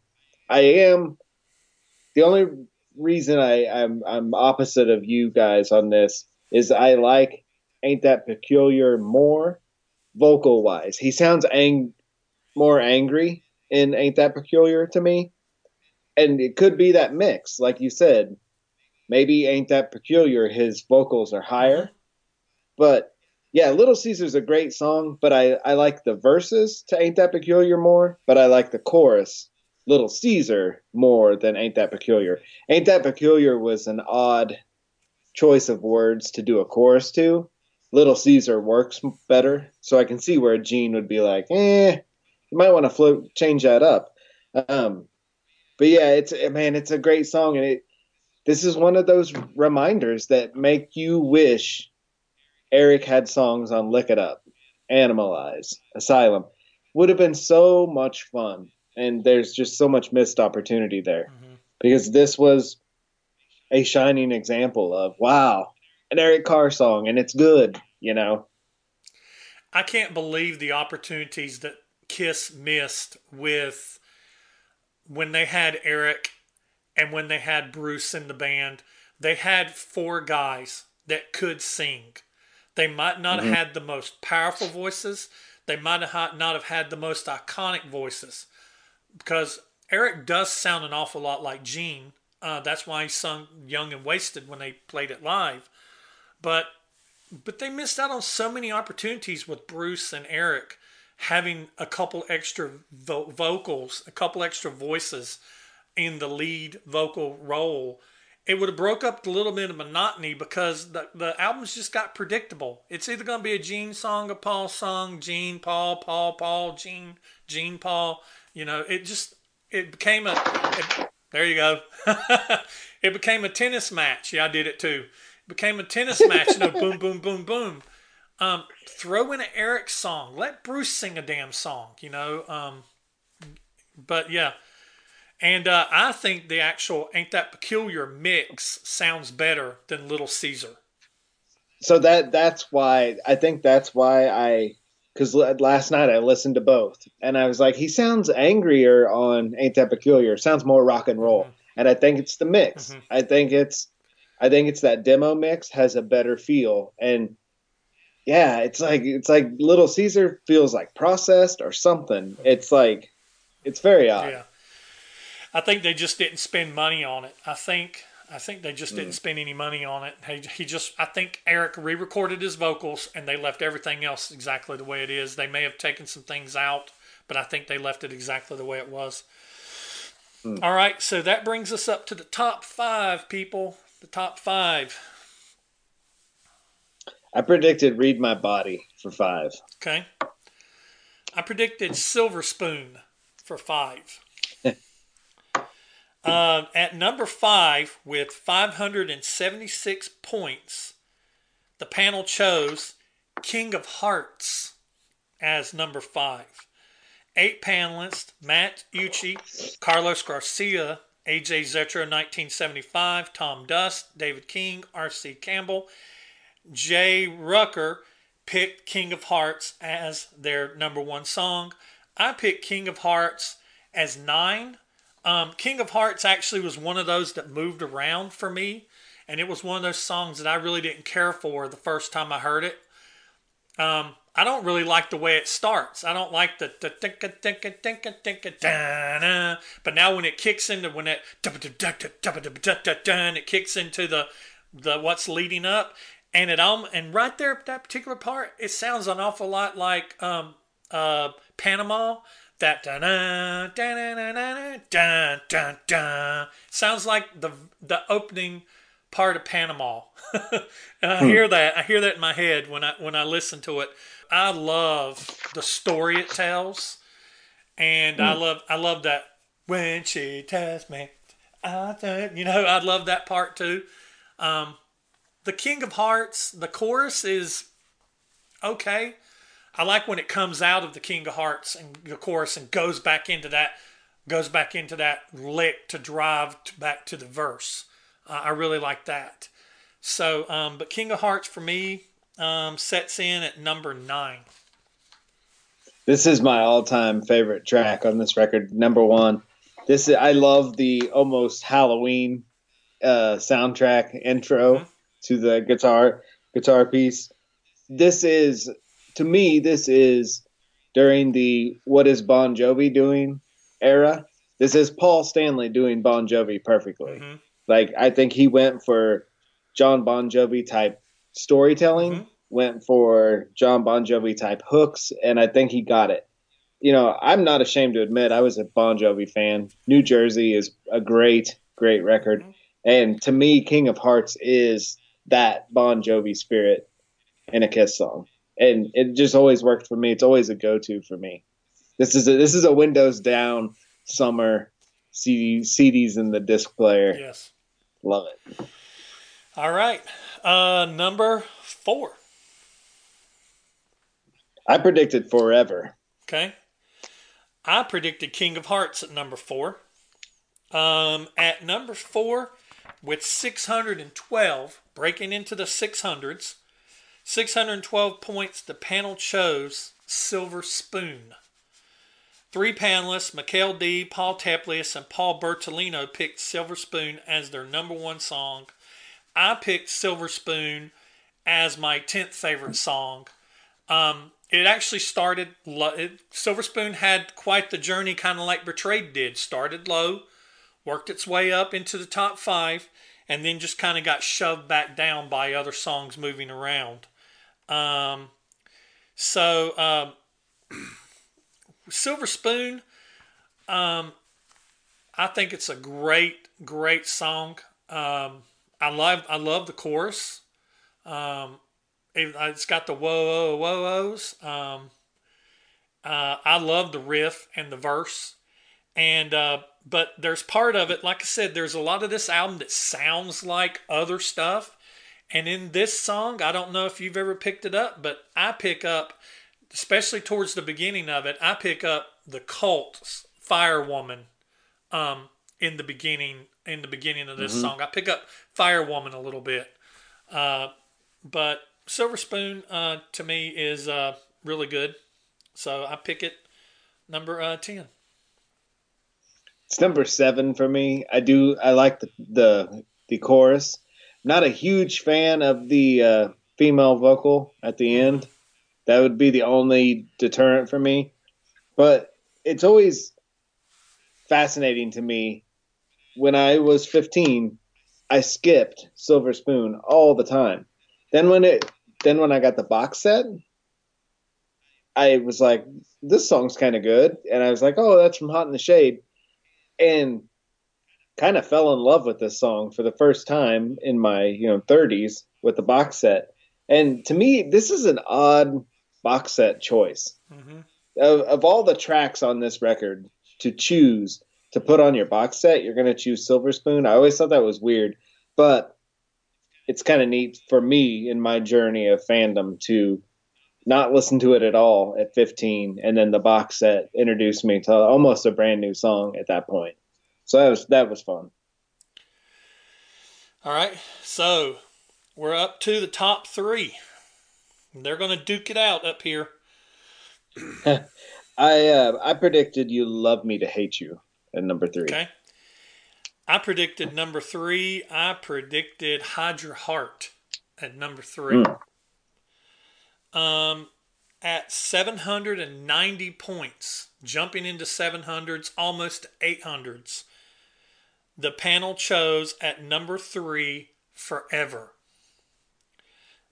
I am the only reason I, I'm I'm opposite of you guys on this is I like ain't that peculiar more vocal wise. He sounds ang- more angry in ain't that peculiar to me and it could be that mix, like you said. Maybe ain't that peculiar. His vocals are higher, but yeah, Little Caesar's a great song, but I I like the verses to Ain't That Peculiar more, but I like the chorus Little Caesar more than Ain't That Peculiar. Ain't That Peculiar was an odd choice of words to do a chorus to. Little Caesar works better, so I can see where Gene would be like, eh, you might want to float change that up. Um, but yeah, it's man, it's a great song, and it this is one of those reminders that make you wish Eric had songs on Lick It Up, Animalize, Asylum. Would have been so much fun, and there's just so much missed opportunity there mm-hmm. because this was a shining example of wow, an Eric Carr song, and it's good, you know. I can't believe the opportunities that Kiss missed with when they had Eric and when they had Bruce in the band, they had four guys that could sing. They might not mm-hmm. have had the most powerful voices. They might have not have had the most iconic voices because Eric does sound an awful lot like Gene. Uh, that's why he sung "Young and Wasted" when they played it live. But but they missed out on so many opportunities with Bruce and Eric having a couple extra vo- vocals, a couple extra voices in the lead vocal role, it would have broke up a little bit of monotony because the, the albums just got predictable. It's either going to be a Gene song, a Paul song, Gene, Paul, Paul, Paul, Gene, Gene, Paul. You know, it just it became a it, There you go. it became a tennis match. Yeah, I did it too. It became a tennis match. You know, boom, boom, boom, boom. Um, throw in an Eric song. Let Bruce sing a damn song. You know. Um, but yeah, and uh, I think the actual "Ain't That Peculiar" mix sounds better than Little Caesar. So that that's why I think that's why I because last night I listened to both and I was like, he sounds angrier on "Ain't That Peculiar." Sounds more rock and roll, mm-hmm. and I think it's the mix. Mm-hmm. I think it's I think it's that demo mix has a better feel and yeah, it's like it's like Little Caesar feels like processed or something. It's like it's very odd. Yeah. I think they just didn't spend money on it. I think I think they just didn't mm. spend any money on it. He, he just I think Eric re-recorded his vocals and they left everything else exactly the way it is. They may have taken some things out, but I think they left it exactly the way it was. Mm. All right, so that brings us up to the top five people. The top five. I predicted Read My Body for five. Okay. I predicted Silver Spoon for five. uh, at number five, with 576 points, the panel chose King of Hearts as number five. Eight panelists Matt Ucci, Carlos Garcia, AJ Zetro 1975, Tom Dust, David King, R.C. Campbell, Jay Rucker picked King of Hearts as their number one song. I picked King of Hearts as nine. Um, King of Hearts actually was one of those that moved around for me, and it was one of those songs that I really didn't care for the first time I heard it. Um, I don't really like the way it starts. I don't like the tinka tinka tinka tinka da But now when it kicks into when it it kicks into the the what's leading up, and it um and right there that particular part it sounds an awful lot like um uh Panama. That da da da da da da da da sounds like the the opening part of Panama. And I hmm. hear that I hear that in my head when I when I listen to it. I love the story it tells. And I hmm. love I love that when she tells me I think you know I love that part too. Um the King of Hearts, the chorus is okay. I like when it comes out of the King of Hearts and the chorus and goes back into that goes back into that lick to drive to back to the verse. Uh, I really like that. So, um, but King of Hearts for me um, sets in at number nine. This is my all-time favorite track on this record. Number one. This is, I love the almost Halloween uh, soundtrack intro. Mm-hmm to the guitar guitar piece. This is to me this is during the what is Bon Jovi doing era. This is Paul Stanley doing Bon Jovi perfectly. Mm-hmm. Like I think he went for John Bon Jovi type storytelling, mm-hmm. went for John Bon Jovi type hooks, and I think he got it. You know, I'm not ashamed to admit I was a Bon Jovi fan. New Jersey is a great, great record. Mm-hmm. And to me, King of Hearts is that Bon Jovi spirit in a Kiss song, and it just always worked for me. It's always a go-to for me. This is a, this is a Windows down summer CD CDs in the disc player. Yes, love it. All right, uh, number four. I predicted forever. Okay. I predicted King of Hearts at number four. Um, at number four, with 612, breaking into the 600s. 612 points, the panel chose Silver Spoon. Three panelists, Michael D., Paul Taplius, and Paul Bertolino, picked Silver Spoon as their number one song. I picked Silver Spoon as my 10th favorite song. Um, it actually started, it, Silver Spoon had quite the journey, kind of like Betrayed did. Started low, worked its way up into the top five, and then just kind of got shoved back down by other songs moving around. Um, so, um, Silver Spoon, um, I think it's a great, great song. Um, I love, I love the chorus. Um, it, has got the whoa, whoa, whoa, whoas. Um, uh, I love the riff and the verse. And uh, but there's part of it, like I said, there's a lot of this album that sounds like other stuff. And in this song, I don't know if you've ever picked it up, but I pick up, especially towards the beginning of it, I pick up the Cult's Fire Woman um, in the beginning in the beginning of this mm-hmm. song. I pick up Fire Woman a little bit. Uh, but Silver Spoon uh, to me is uh, really good. So I pick it number uh, 10. It's number seven for me. I do. I like the the, the chorus. Not a huge fan of the uh, female vocal at the end. That would be the only deterrent for me. But it's always fascinating to me. When I was 15, I skipped Silver Spoon all the time. Then when it then when I got the box set, I was like, this song's kind of good, and I was like, oh, that's from Hot in the Shade and kind of fell in love with this song for the first time in my you know 30s with the box set. And to me this is an odd box set choice. Mm-hmm. of, of all the tracks on this record to choose to put on your box set you're going to choose silver spoon. I always thought that was weird but it's kind of neat for me in my journey of fandom to not listen to it at all at 15 and then the box set introduced me to almost a brand new song at that point. So that was that was fun. All right. So we're up to the top three. They're going to duke it out up here. I uh, i predicted you love me to hate you at number three. Okay. I predicted number three. I predicted hide your heart at number three. Mm. Um, at 790 points, jumping into 700s, almost 800s. The panel chose at number three, Forever.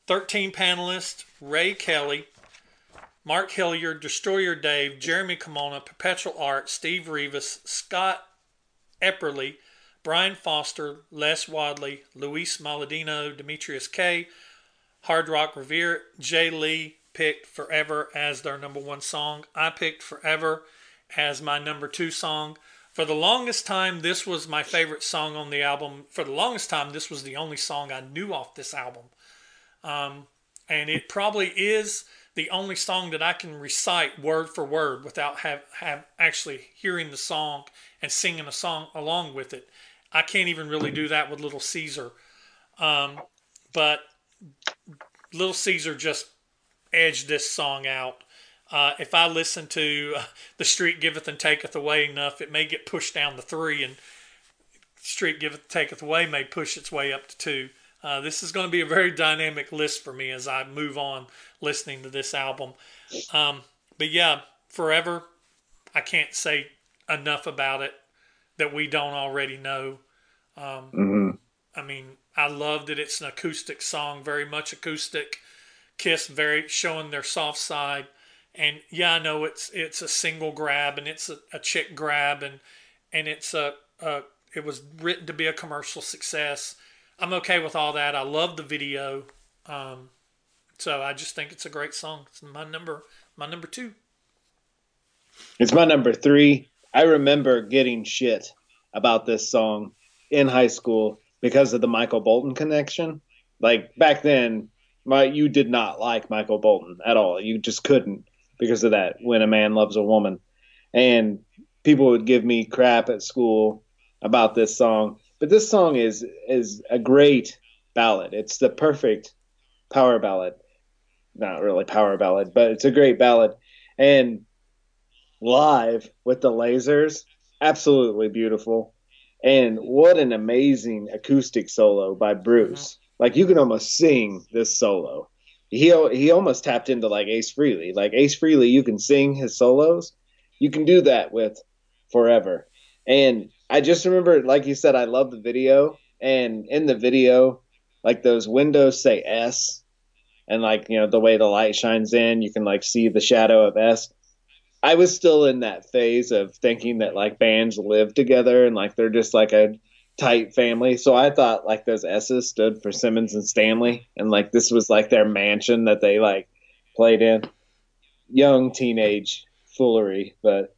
13 panelists Ray Kelly, Mark Hilliard, Destroyer Dave, Jeremy Camona, Perpetual Art, Steve Rivas, Scott Epperly, Brian Foster, Les Wadley, Luis Maladino, Demetrius K., Hard Rock Revere. Jay Lee picked Forever as their number one song. I picked Forever as my number two song. For the longest time, this was my favorite song on the album. For the longest time, this was the only song I knew off this album. Um, and it probably is the only song that I can recite word for word without have, have actually hearing the song and singing a song along with it. I can't even really do that with Little Caesar. Um, but Little Caesar just edged this song out. Uh, if I listen to uh, The Street Giveth and Taketh Away enough, it may get pushed down to three, and Street Giveth Taketh Away may push its way up to two. Uh, this is going to be a very dynamic list for me as I move on listening to this album. Um, but yeah, Forever, I can't say enough about it that we don't already know. Um, mm-hmm. I mean, I love that it's an acoustic song, very much acoustic. Kiss very showing their soft side, and yeah, I know it's it's a single grab and it's a, a chick grab and and it's a, a it was written to be a commercial success. I'm okay with all that. I love the video, um, so I just think it's a great song. It's my number my number two. It's my number three. I remember getting shit about this song in high school because of the Michael Bolton connection. Like back then, my you did not like Michael Bolton at all. You just couldn't because of that. When a man loves a woman, and people would give me crap at school about this song, but this song is is a great ballad. It's the perfect power ballad. Not really power ballad, but it's a great ballad. And live with the lasers, absolutely beautiful. And what an amazing acoustic solo by Bruce. Like you can almost sing this solo. He he almost tapped into like Ace Frehley. Like Ace Frehley, you can sing his solos. You can do that with Forever. And I just remember, like you said, I love the video. And in the video, like those windows say S, and like you know the way the light shines in, you can like see the shadow of S. I was still in that phase of thinking that like bands live together and like they're just like a tight family. So I thought like those S's stood for Simmons and Stanley, and like this was like their mansion that they like played in. Young teenage foolery, but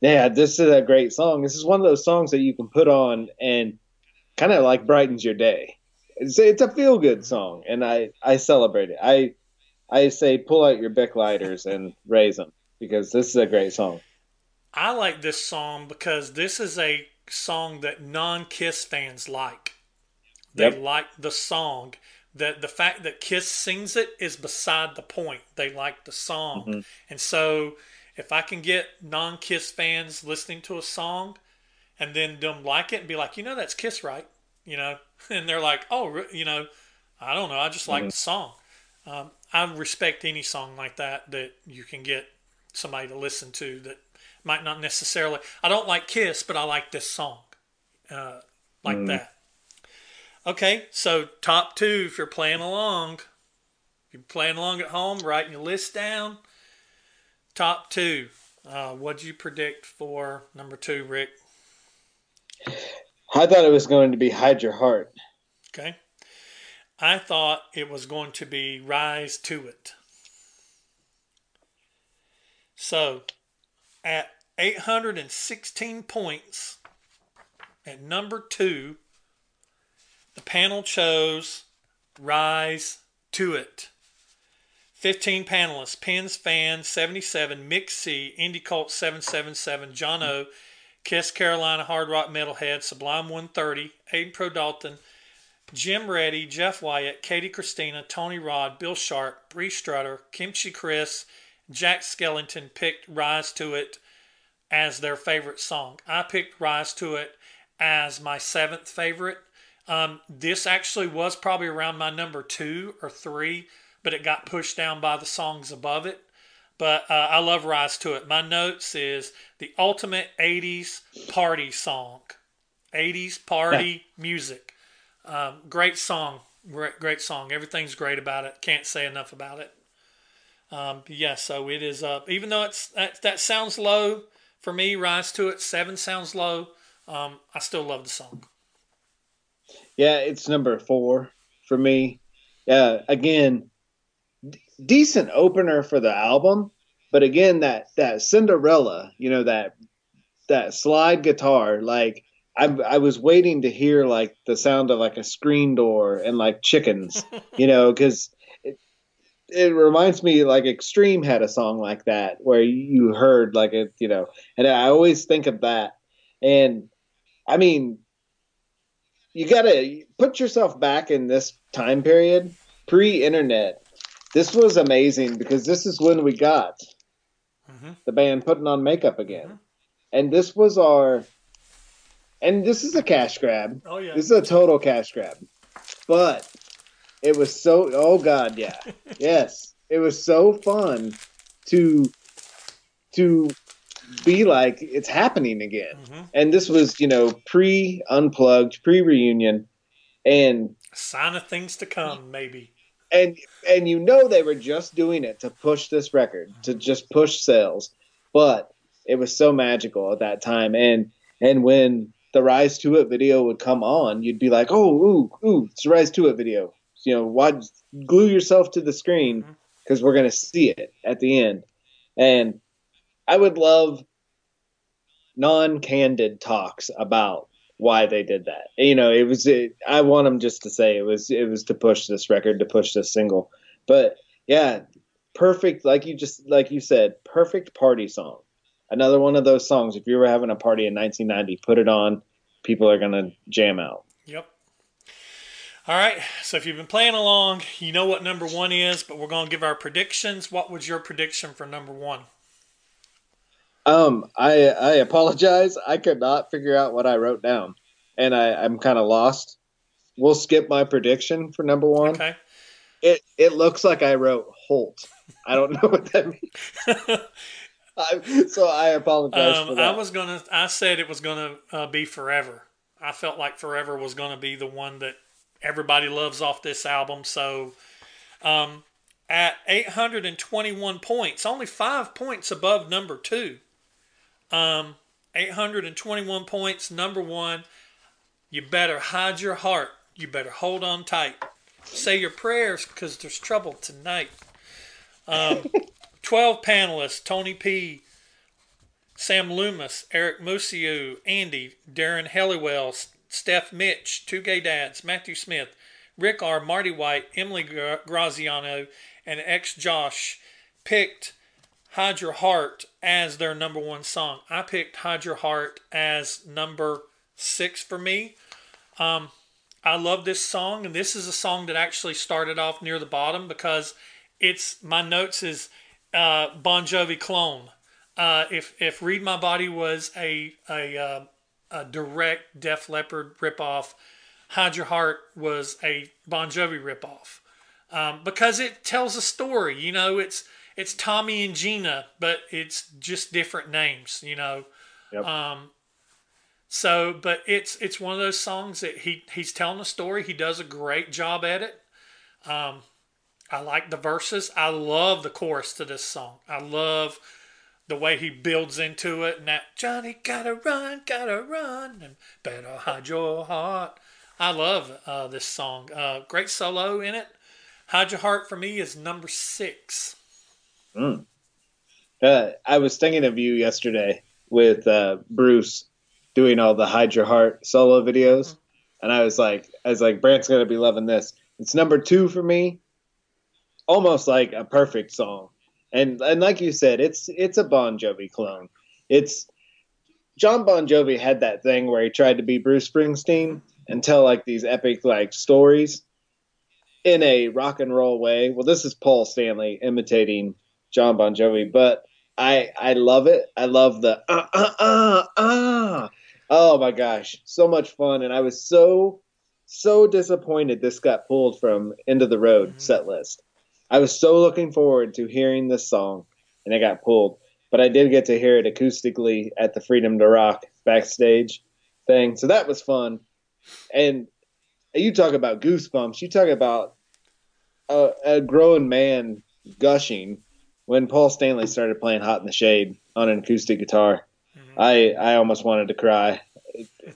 Yeah, this is a great song. This is one of those songs that you can put on and kind of like brightens your day. It's, it's a feel good song, and I I celebrate it. I I say pull out your Bic lighters and raise them because this is a great song. I like this song because this is a song that non Kiss fans like. They Yep. like the song. That the fact that Kiss sings it is beside the point. They like the song. Mhm. And so if I can get non Kiss fans listening to a song and then them like it and be like, you know, that's Kiss, right? You know, and they're like, oh, you know, I don't know. I just like the song. Um, I respect any song like that that you can get somebody to listen to that might not necessarily. I don't like Kiss, but I like this song, uh, like that. Okay, so top two if you're playing along. If you're playing along at home, writing your list down. Top two. Uh, what'd you predict for number two, Rick? I thought it was going to be hide your heart. Okay. I thought it was going to be Rise to It. So, at 816 points, at number two, the panel chose Rise to It. 15 panelists Pins Fan 77, Mick C, Indie Cult 777, John O, Kiss Carolina Hard Rock Metalhead, Sublime 130, Aiden Pro Dalton, Jim Reddy, Jeff Wyatt, Katie Christina, Tony Rod, Bill Sharp, Bree Strutter, Kimchi Chris, Jack Skellington picked Rise to It as their favorite song. I picked Rise to It as my seventh favorite. Um, this actually was probably around my number two or three, but it got pushed down by the songs above it. But uh, I love Rise to It. My notes is the ultimate 80s party song, 80s party music. Um, great song, great, great song. Everything's great about it. Can't say enough about it. Um, yeah, so it is up. Even though it's that, that sounds low for me, Rise to It seven sounds low. Um, I still love the song. Yeah, it's number four for me. Yeah, again, d- decent opener for the album, but again, that that Cinderella, you know that that slide guitar, like I I was waiting to hear like the sound of like a screen door and like chickens, you know, because it, reminds me like Extreme had a song like that where you heard like it, you know, and I always think of that, and I mean you gotta put yourself back in this time period pre-internet. This was amazing because this is when we got Mhm. the band putting on makeup again. And this was our and this is a cash grab. Oh yeah, this is a total cash grab. But it was so oh god yeah. Yes. It was so fun to to be like it's happening again. Mhm. and this was you know pre unplugged pre reunion and sign of things to come, maybe. and and you know they were just doing it to push this record to just push sales. But it was so magical at that time. And and when the rise to it video would come on you'd be like oh ooh ooh it's the rise to it video you know why glue yourself to the screen mm-hmm. because we're going to see it at the end. And i would love non-candid talks about why they did that. You know it was it, i want them just to say it was it was to push this record to push this single. But yeah perfect like you just like you said perfect party song. Another one of those songs if you were having a party in 1990 put it on. People are going to jam out. Yep. All right. So if you've been playing along, you know what number one is, but we're going to give our predictions. What was your prediction for number one? Um, I I apologize. I could not figure out what I wrote down, and I I'm kind of lost. We'll skip my prediction for number one. Okay. It it looks like I wrote Holt. I don't know what that means. I, so I apologize for Um, that. I was gonna. I said it was gonna uh, be forever. I felt like forever was gonna be the one that everybody loves off this album. So, um, at 821 points, only five points above number two. Um, 821 points, number one. You better hide your heart. You better hold on tight. Say your prayers because there's trouble tonight. Um, 12 panelists Tony P., Sam Loomis, Eric Musiu, Andy, Darren Helliwell, Steph Mitch, Two Gay Dads, Matthew Smith, Rick R., Marty White, Emily Graziano, and ex Josh picked Hide Your Heart as their number one song. I picked Hide Your Heart as number six for me. Um, I love this song, and this is a song that actually started off near the bottom because it's my notes is uh, Bon Jovi clone. Uh, if if Read My Body was a a, uh, a direct Def Leppard ripoff, Hide Your Heart was a Bon Jovi ripoff um, because it tells a story. You know, it's it's Tommy and Gina, but it's just different names. You know, yep. um, so but it's it's one of those songs that he he's telling a story. He does a great job at it. Um, I like the verses. I love the chorus to this song. I love the way he builds into it and that Johnny gotta run, gotta run, and better hide your heart. I love uh, this song. Uh, great solo in it. Hide Your Heart for me is number six. Mm. Uh, I was thinking of you yesterday with uh, Bruce doing all the Hide Your Heart solo videos, mm-hmm. and I was like, I was like, Brant's gonna be loving this. It's number two for me. Almost like a perfect song, and and like you said, it's it's a Bon Jovi clone. It's John Bon Jovi had that thing where he tried to be Bruce Springsteen and tell like these epic like stories in a rock and roll way. Well, this is Paul Stanley imitating John Bon Jovi, but I I love it. I love the ah ah ah ah. Oh my gosh, so much fun, and I was so so disappointed this got pulled from End of the Road mm-hmm. set list. I was so looking forward to hearing this song, and it got pulled. But I did get to hear it acoustically at the Freedom to Rock backstage thing, so that was fun. And you talk about goosebumps. You talk about a, a grown man gushing when Paul Stanley started playing "Hot in the Shade" on an acoustic guitar. Mm-hmm. I I almost wanted to cry.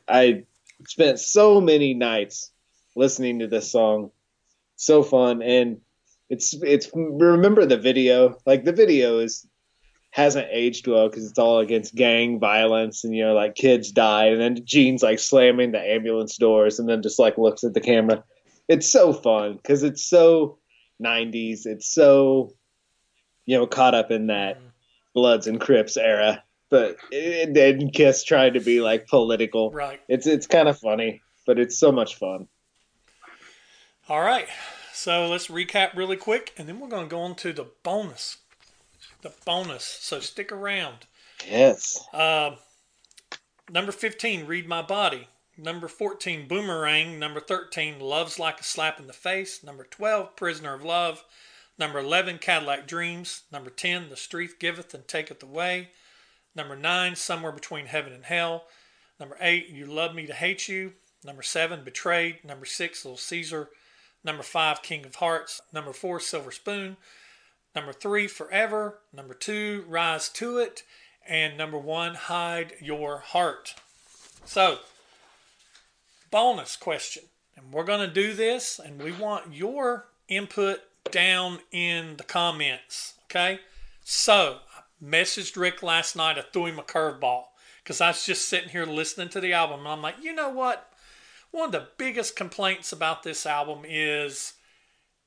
I spent so many nights listening to this song. So fun and it's it's remember the video like the video is hasn't aged well because it's all against gang violence and you know like kids die and then Gene's like slamming the ambulance doors and then just like looks at the camera. It's so fun because it's so 90s. It's so you know caught up in that mm. Bloods and Crips era, but then Kiss tried to be like political. Right. It's it's kind of funny, but it's so much fun. All right. So let's recap really quick, and then we're going to go on to the bonus the bonus. So stick around. Yes. Uh, number 15, Read My Body. Number 14, Boomerang. Number 13, Love's Like a Slap in the Face. Number 12, Prisoner of Love. Number 11, Cadillac Dreams. Number 10, The Street Giveth and Taketh Away. Number 9, Somewhere Between Heaven and Hell. Number 8, You Love Me to Hate You. Number 7, Betrayed. Number 6, Little Caesar. Number 5, King of Hearts. Number 4, Silver Spoon. Number three, Forever. Number two, Rise to It. And number one, Hide Your Heart. So, bonus question. And we're going to do this, and we want your input down in the comments. Okay? So, I messaged Rick last night. I threw him a curveball because I was just sitting here listening to the album. And I'm like, you know what? One of the biggest complaints about this album is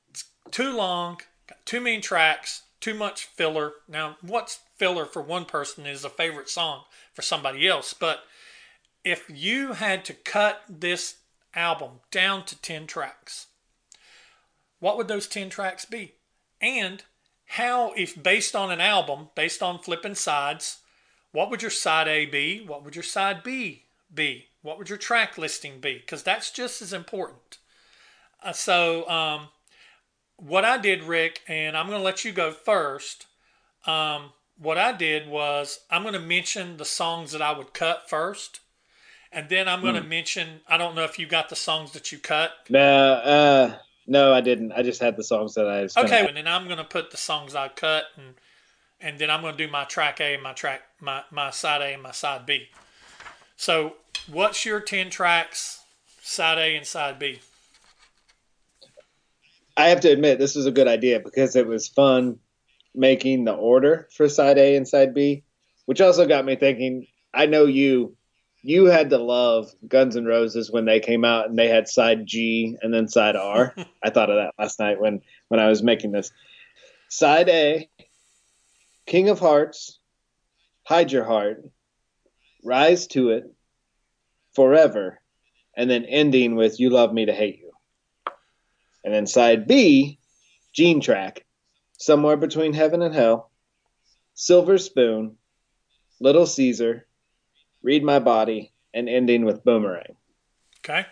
it's too long too many tracks, too much filler. Now, what's filler for one person is a favorite song for somebody else. But if you had to cut this album down to 10 tracks, what would those 10 tracks be? And how, if based on an album, based on flipping sides, what would your side A be? What would your side B be? What would your track listing be? Because that's just as important. Uh, so, um, what I did, Rick, and I'm going to let you go first. Um, what I did was I'm going to mention the songs that I would cut first, and then I'm going to hmm. mention. I don't know if you got the songs that you cut. No, uh, no, I didn't. I just had the songs that I. Was okay, and then I'm going to put the songs I cut, and and then I'm going to do my track A, my track, my my side A, and my side B. So, what's your ten tracks, side A and side B? I have to admit this was a good idea because it was fun making the order for side A and side B. which also got me thinking. I know you you had to love Guns N' Roses when they came out and they had side G and then side R. I thought of that last night when when I was making this. Side A, King of Hearts, Hide Your Heart, Rise to It, Forever, and then ending with You Love Me to Hate You. And then side B, Gene Track, Somewhere Between Heaven and Hell, Silver Spoon, Little Caesar, Read My Body, and ending with Boomerang. Okay.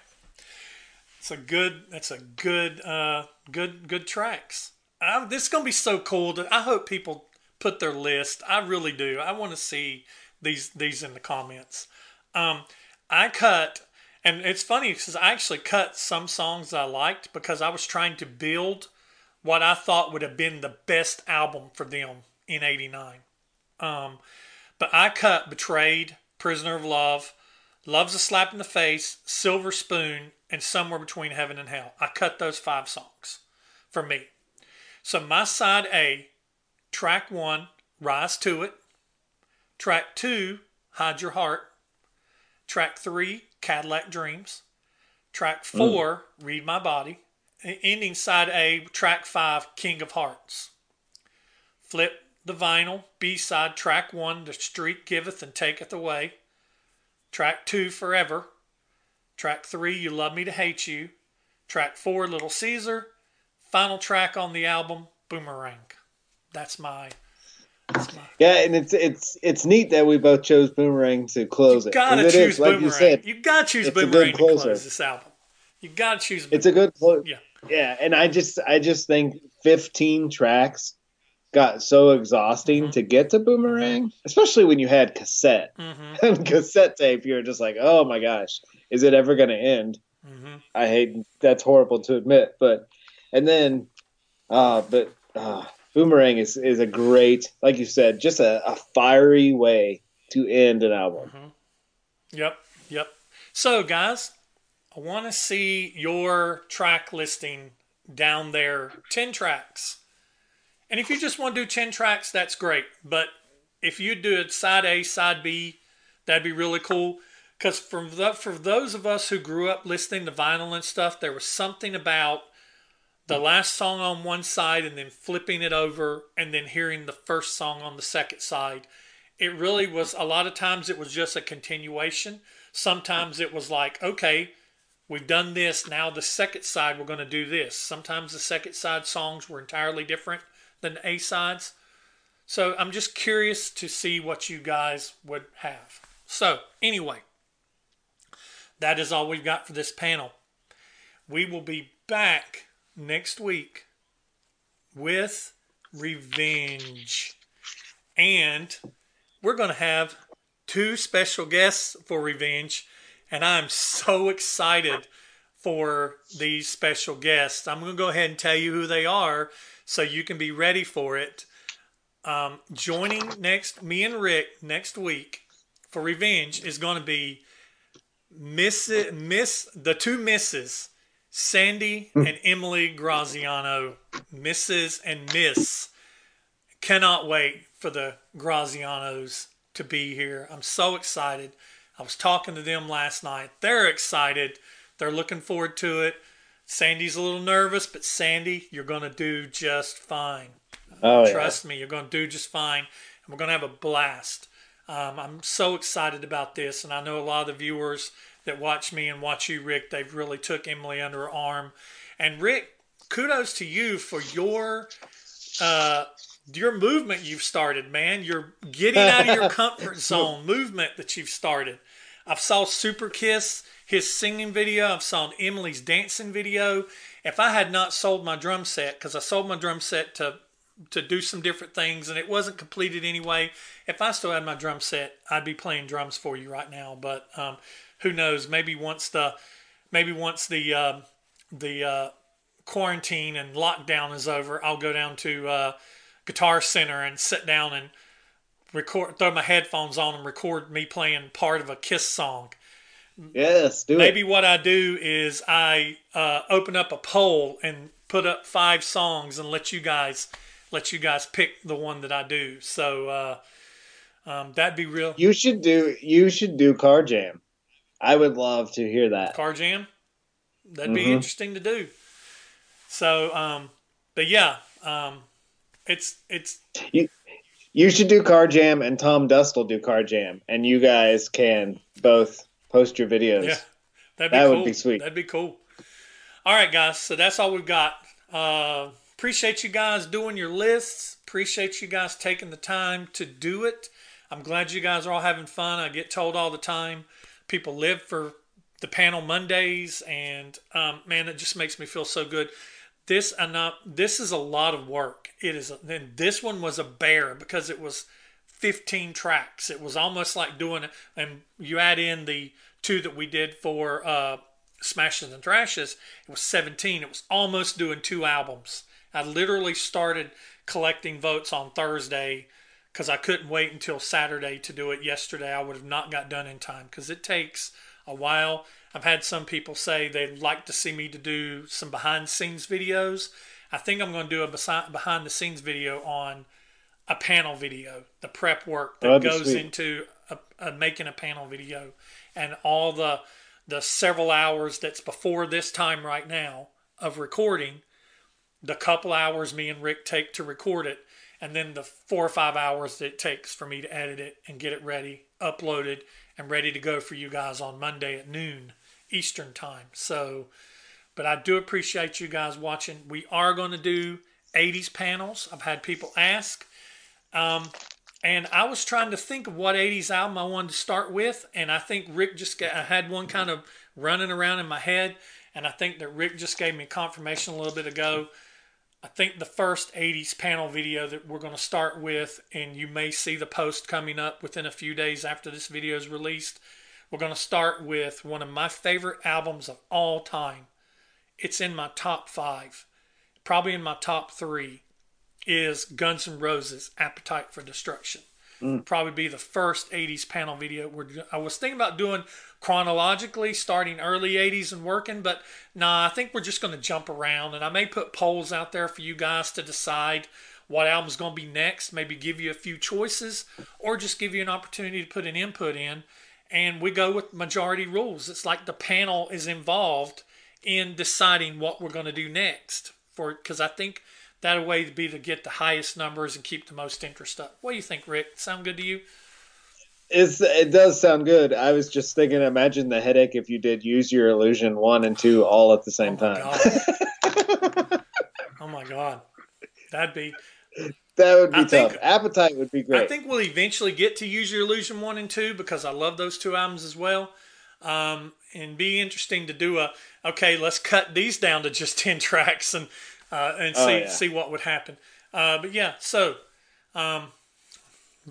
It's a good. That's a good. Uh, good. Good tracks. I, this is gonna be so cool. To, I hope people put their list. I really do. I want to see these these in the comments. Um, I cut, and it's funny because I actually cut some songs I liked because I was trying to build what I thought would have been the best album for them in '89. Um, but I cut "Betrayed," "Prisoner of Love," "Love's a Slap in the Face," "Silver Spoon," and "Somewhere Between Heaven and Hell." I cut those five songs for me. So my side A, track one, Rise to It. Track two, Hide Your Heart. Track three, Cadillac Dreams. Track four, mm. Read My Body. Ending side A, track five, King of Hearts. Flip the vinyl, B side, track one, The Street Giveth and Taketh Away. Track two, Forever. Track three, You Love Me to Hate You. Track four, Little Caesar. Final track on the album, Boomerang. That's my. Yeah, and it's it's it's neat that we both chose Boomerang to close it. you it. Gotta choose is, Boomerang. Like you, said, you gotta choose Boomerang to close this album. You gotta choose. Boomerang. It's a good close. Yeah, yeah, and I just I just think fifteen tracks got so exhausting mm-hmm. to get to Boomerang, especially when you had cassette mm-hmm. and cassette tape. You're just like, oh my gosh, is it ever going to end? Mm-hmm. I hate that's horrible to admit, but and then, uh, but uh, Boomerang is is a great, like you said, just a, a fiery way to end an album. Mm-hmm. Yep, yep. So, guys, I want to see your track listing down there. Ten tracks, and if you just want to do ten tracks, that's great. But if you do it side A, side B, that'd be really cool. Because for for those of us who grew up listening to vinyl and stuff, there was something about the last song on one side and then flipping it over and then hearing the first song on the second side. It really was a lot of times it was just a continuation. Sometimes it was like, okay, we've done this. Now the second side, we're going to do this. Sometimes the second side songs were entirely different than the A sides. So I'm just curious to see what you guys would have. So, anyway, that is all we've got for this panel. We will be back next week with Revenge. And we're going to have two special guests for Revenge. And I'm so excited for these special guests. I'm going to go ahead and tell you who they are so you can be ready for it. Um, joining next, me and Rick next week for Revenge is going to be Miss Miss the two misses Sandy hmm. and Emily Graziano, Mrs. and Miss. Cannot wait for the Grazianos to be here. I'm so excited. I was talking to them last night. They're excited. They're looking forward to it. Sandy's a little nervous, but Sandy, you're going to do just fine. Oh, Trust yeah. me, you're going to do just fine. And we're going to have a blast. Um, I'm so excited about this, and I know a lot of the viewers that watch me and watch you, Rick. They've really took Emily under her arm. And Rick, kudos to you for your uh, your movement you've started, man. You're getting out of your comfort zone movement that you've started. I've saw Super Kiss, his singing video. I've saw Emily's dancing video. If I had not sold my drum set, because I sold my drum set to to do some different things and it wasn't completed anyway. If I still had my drum set, I'd be playing drums for you right now. But um, who knows? Maybe once the maybe once the uh, the uh, quarantine and lockdown is over, I'll go down to uh, Guitar Center and sit down and record, throw my headphones on and record me playing part of a Kiss song. Yes, do Maybe it. what I do is I uh, open up a poll and put up five songs and let you guys let you guys pick the one that I do. So uh, Um, that'd be real. You should do you should do Car Jam. I would love to hear that. Car Jam. That'd be mm-hmm. interesting to do. So, um, but yeah, um, it's it's. You, you should do Car Jam, and Tom Dust will do Car Jam, and you guys can both post your videos. Yeah, that'd be that cool. would be sweet. That'd be cool. All right, guys. So that's all we've got. Uh, appreciate you guys doing your lists. Appreciate you guys taking the time to do it. I'm glad you guys are all having fun. I get told all the time people live for the panel Mondays, and um, man, it just makes me feel so good. This I enough. This is a lot of work. It is. Then this one was a bear because it was 15 tracks. It was almost like doing and you add in the two that we did for uh, Smashes and Thrashes. It was 17. It was almost doing two albums. I literally started collecting votes on Thursday because I couldn't wait until Saturday to do it yesterday. I would have not got done in time because it takes a while. I've had some people say they'd like to see me to do some behind the scenes videos. I think I'm going to do a behind the scenes video on a panel video, the prep work that goes into a, a, making a panel video, and all the the several hours that's before this time right now of recording, the couple hours me and Rick take to record it, and then the four or five hours that it takes for me to edit it and get it ready, uploaded, and ready to go for you guys on Monday at noon Eastern time. So, but I do appreciate you guys watching. We are going to do 80s panels. I've had people ask. Um, and I was trying to think of what 80s album I wanted to start with. And I think Rick just got, I had one kind of running around in my head. And I think that Rick just gave me confirmation a little bit ago I think the first 80s panel video that we're going to start with, and you may see the post coming up within a few days after this video is released. We're going to start with one of my favorite albums of all time. It's in my top five, probably in my top three, is Guns N' Roses' Appetite for Destruction. Mm. Probably be the first 80s panel video. Where I was thinking about doing chronologically, starting early 80s and working, but nah, I think we're just going to jump around. And I may put polls out there for you guys to decide what album's going to be next, maybe give you a few choices, or just give you an opportunity to put an input in. And we go with majority rules. It's like the panel is involved in deciding what we're going to do next. For because I think that way to be to get the highest numbers and keep the most interest up. What do you think, Rick? Sound good to you? It's it does sound good. I was just thinking, imagine the headache if you did use your illusion one and two all at the same oh time. oh my god, that'd be that would be I tough. Think, Appetite would be great. I think we'll eventually get to use your illusion one and two because I love those two albums as well. Um, and be interesting to do a okay. Let's cut these down to just ten tracks and uh, and oh, see yeah. see what would happen. Uh, but yeah, so um,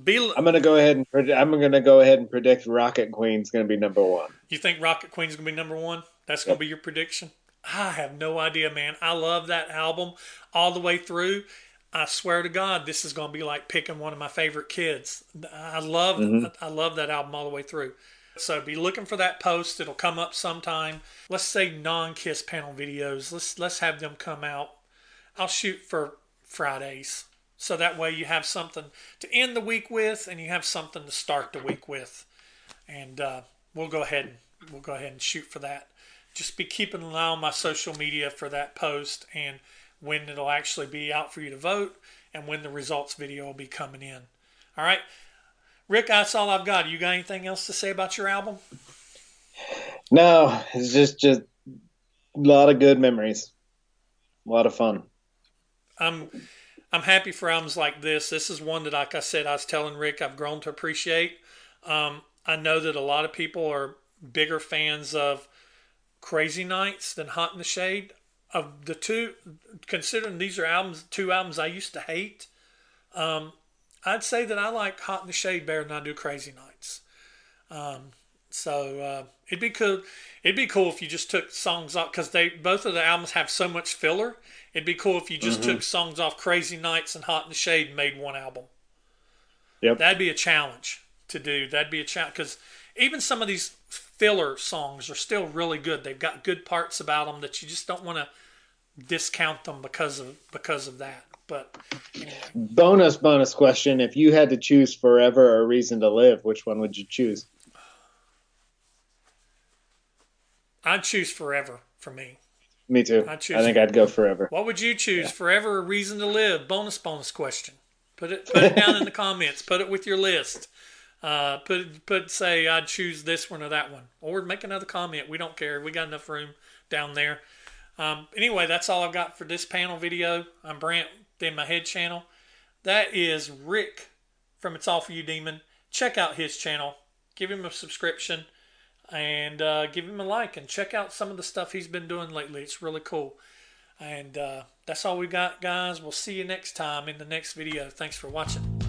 be, I'm gonna go ahead and predict, I'm gonna go ahead and predict Rocket Queen's gonna be number one. You think Rocket Queen's gonna be number one? That's gonna yep. be your prediction. I have no idea, man. I love that album all the way through. I swear to God, this is gonna be like picking one of my favorite kids. I love mm-hmm. I love that album all the way through. So be looking for that post. It'll come up sometime. Let's say non-kiss panel videos. Let's let's have them come out. I'll shoot for Fridays. So that way you have something to end the week with, and you have something to start the week with. And uh, we'll go ahead and we'll go ahead and shoot for that. Just be keeping an eye on my social media for that post and when it'll actually be out for you to vote and when the results video will be coming in. All right, Rick, that's all I've got. You got anything else to say about your album? No, it's just just a lot of good memories, a lot of fun. I'm I'm happy for albums like this. This is one that, like I said, I was telling Rick, I've grown to appreciate. Um, I know that a lot of people are bigger fans of Crazy Nights than Hot in the Shade. Of the two, considering these are albums, two albums I used to hate, um, I'd say that I like Hot in the Shade better than I do Crazy Nights. Um, so uh, it'd be cool. It'd be cool if you just took songs off because they both of the albums have so much filler. It'd be cool if you just mm-hmm. took songs off Crazy Nights and Hot in the Shade and made one album. Yep. That'd be a challenge to do. That'd be a challenge because even some of these filler songs are still really good. They've got good parts about them that you just don't want to discount them because of because of that. But anyway. Bonus, bonus question: If you had to choose forever or reason to live, which one would you choose? I'd choose forever for me. Me too. I'd choose I think I'd go forever. What would you choose? Forever a reason to live? Bonus, bonus question. Put it put it down in the comments. Put it with your list. Uh, put put say I'd choose this one or that one, or make another comment. We don't care. We got enough room down there. Um, anyway, that's all I've got for this panel video. I'm Brant in my head channel. That is Rick from It's All For You Demon. Check out his channel. Give him a subscription and uh, give him a like and check out some of the stuff he's been doing lately. It's really cool. And uh, that's all we got, guys. We'll see you next time in the next video. Thanks for watching.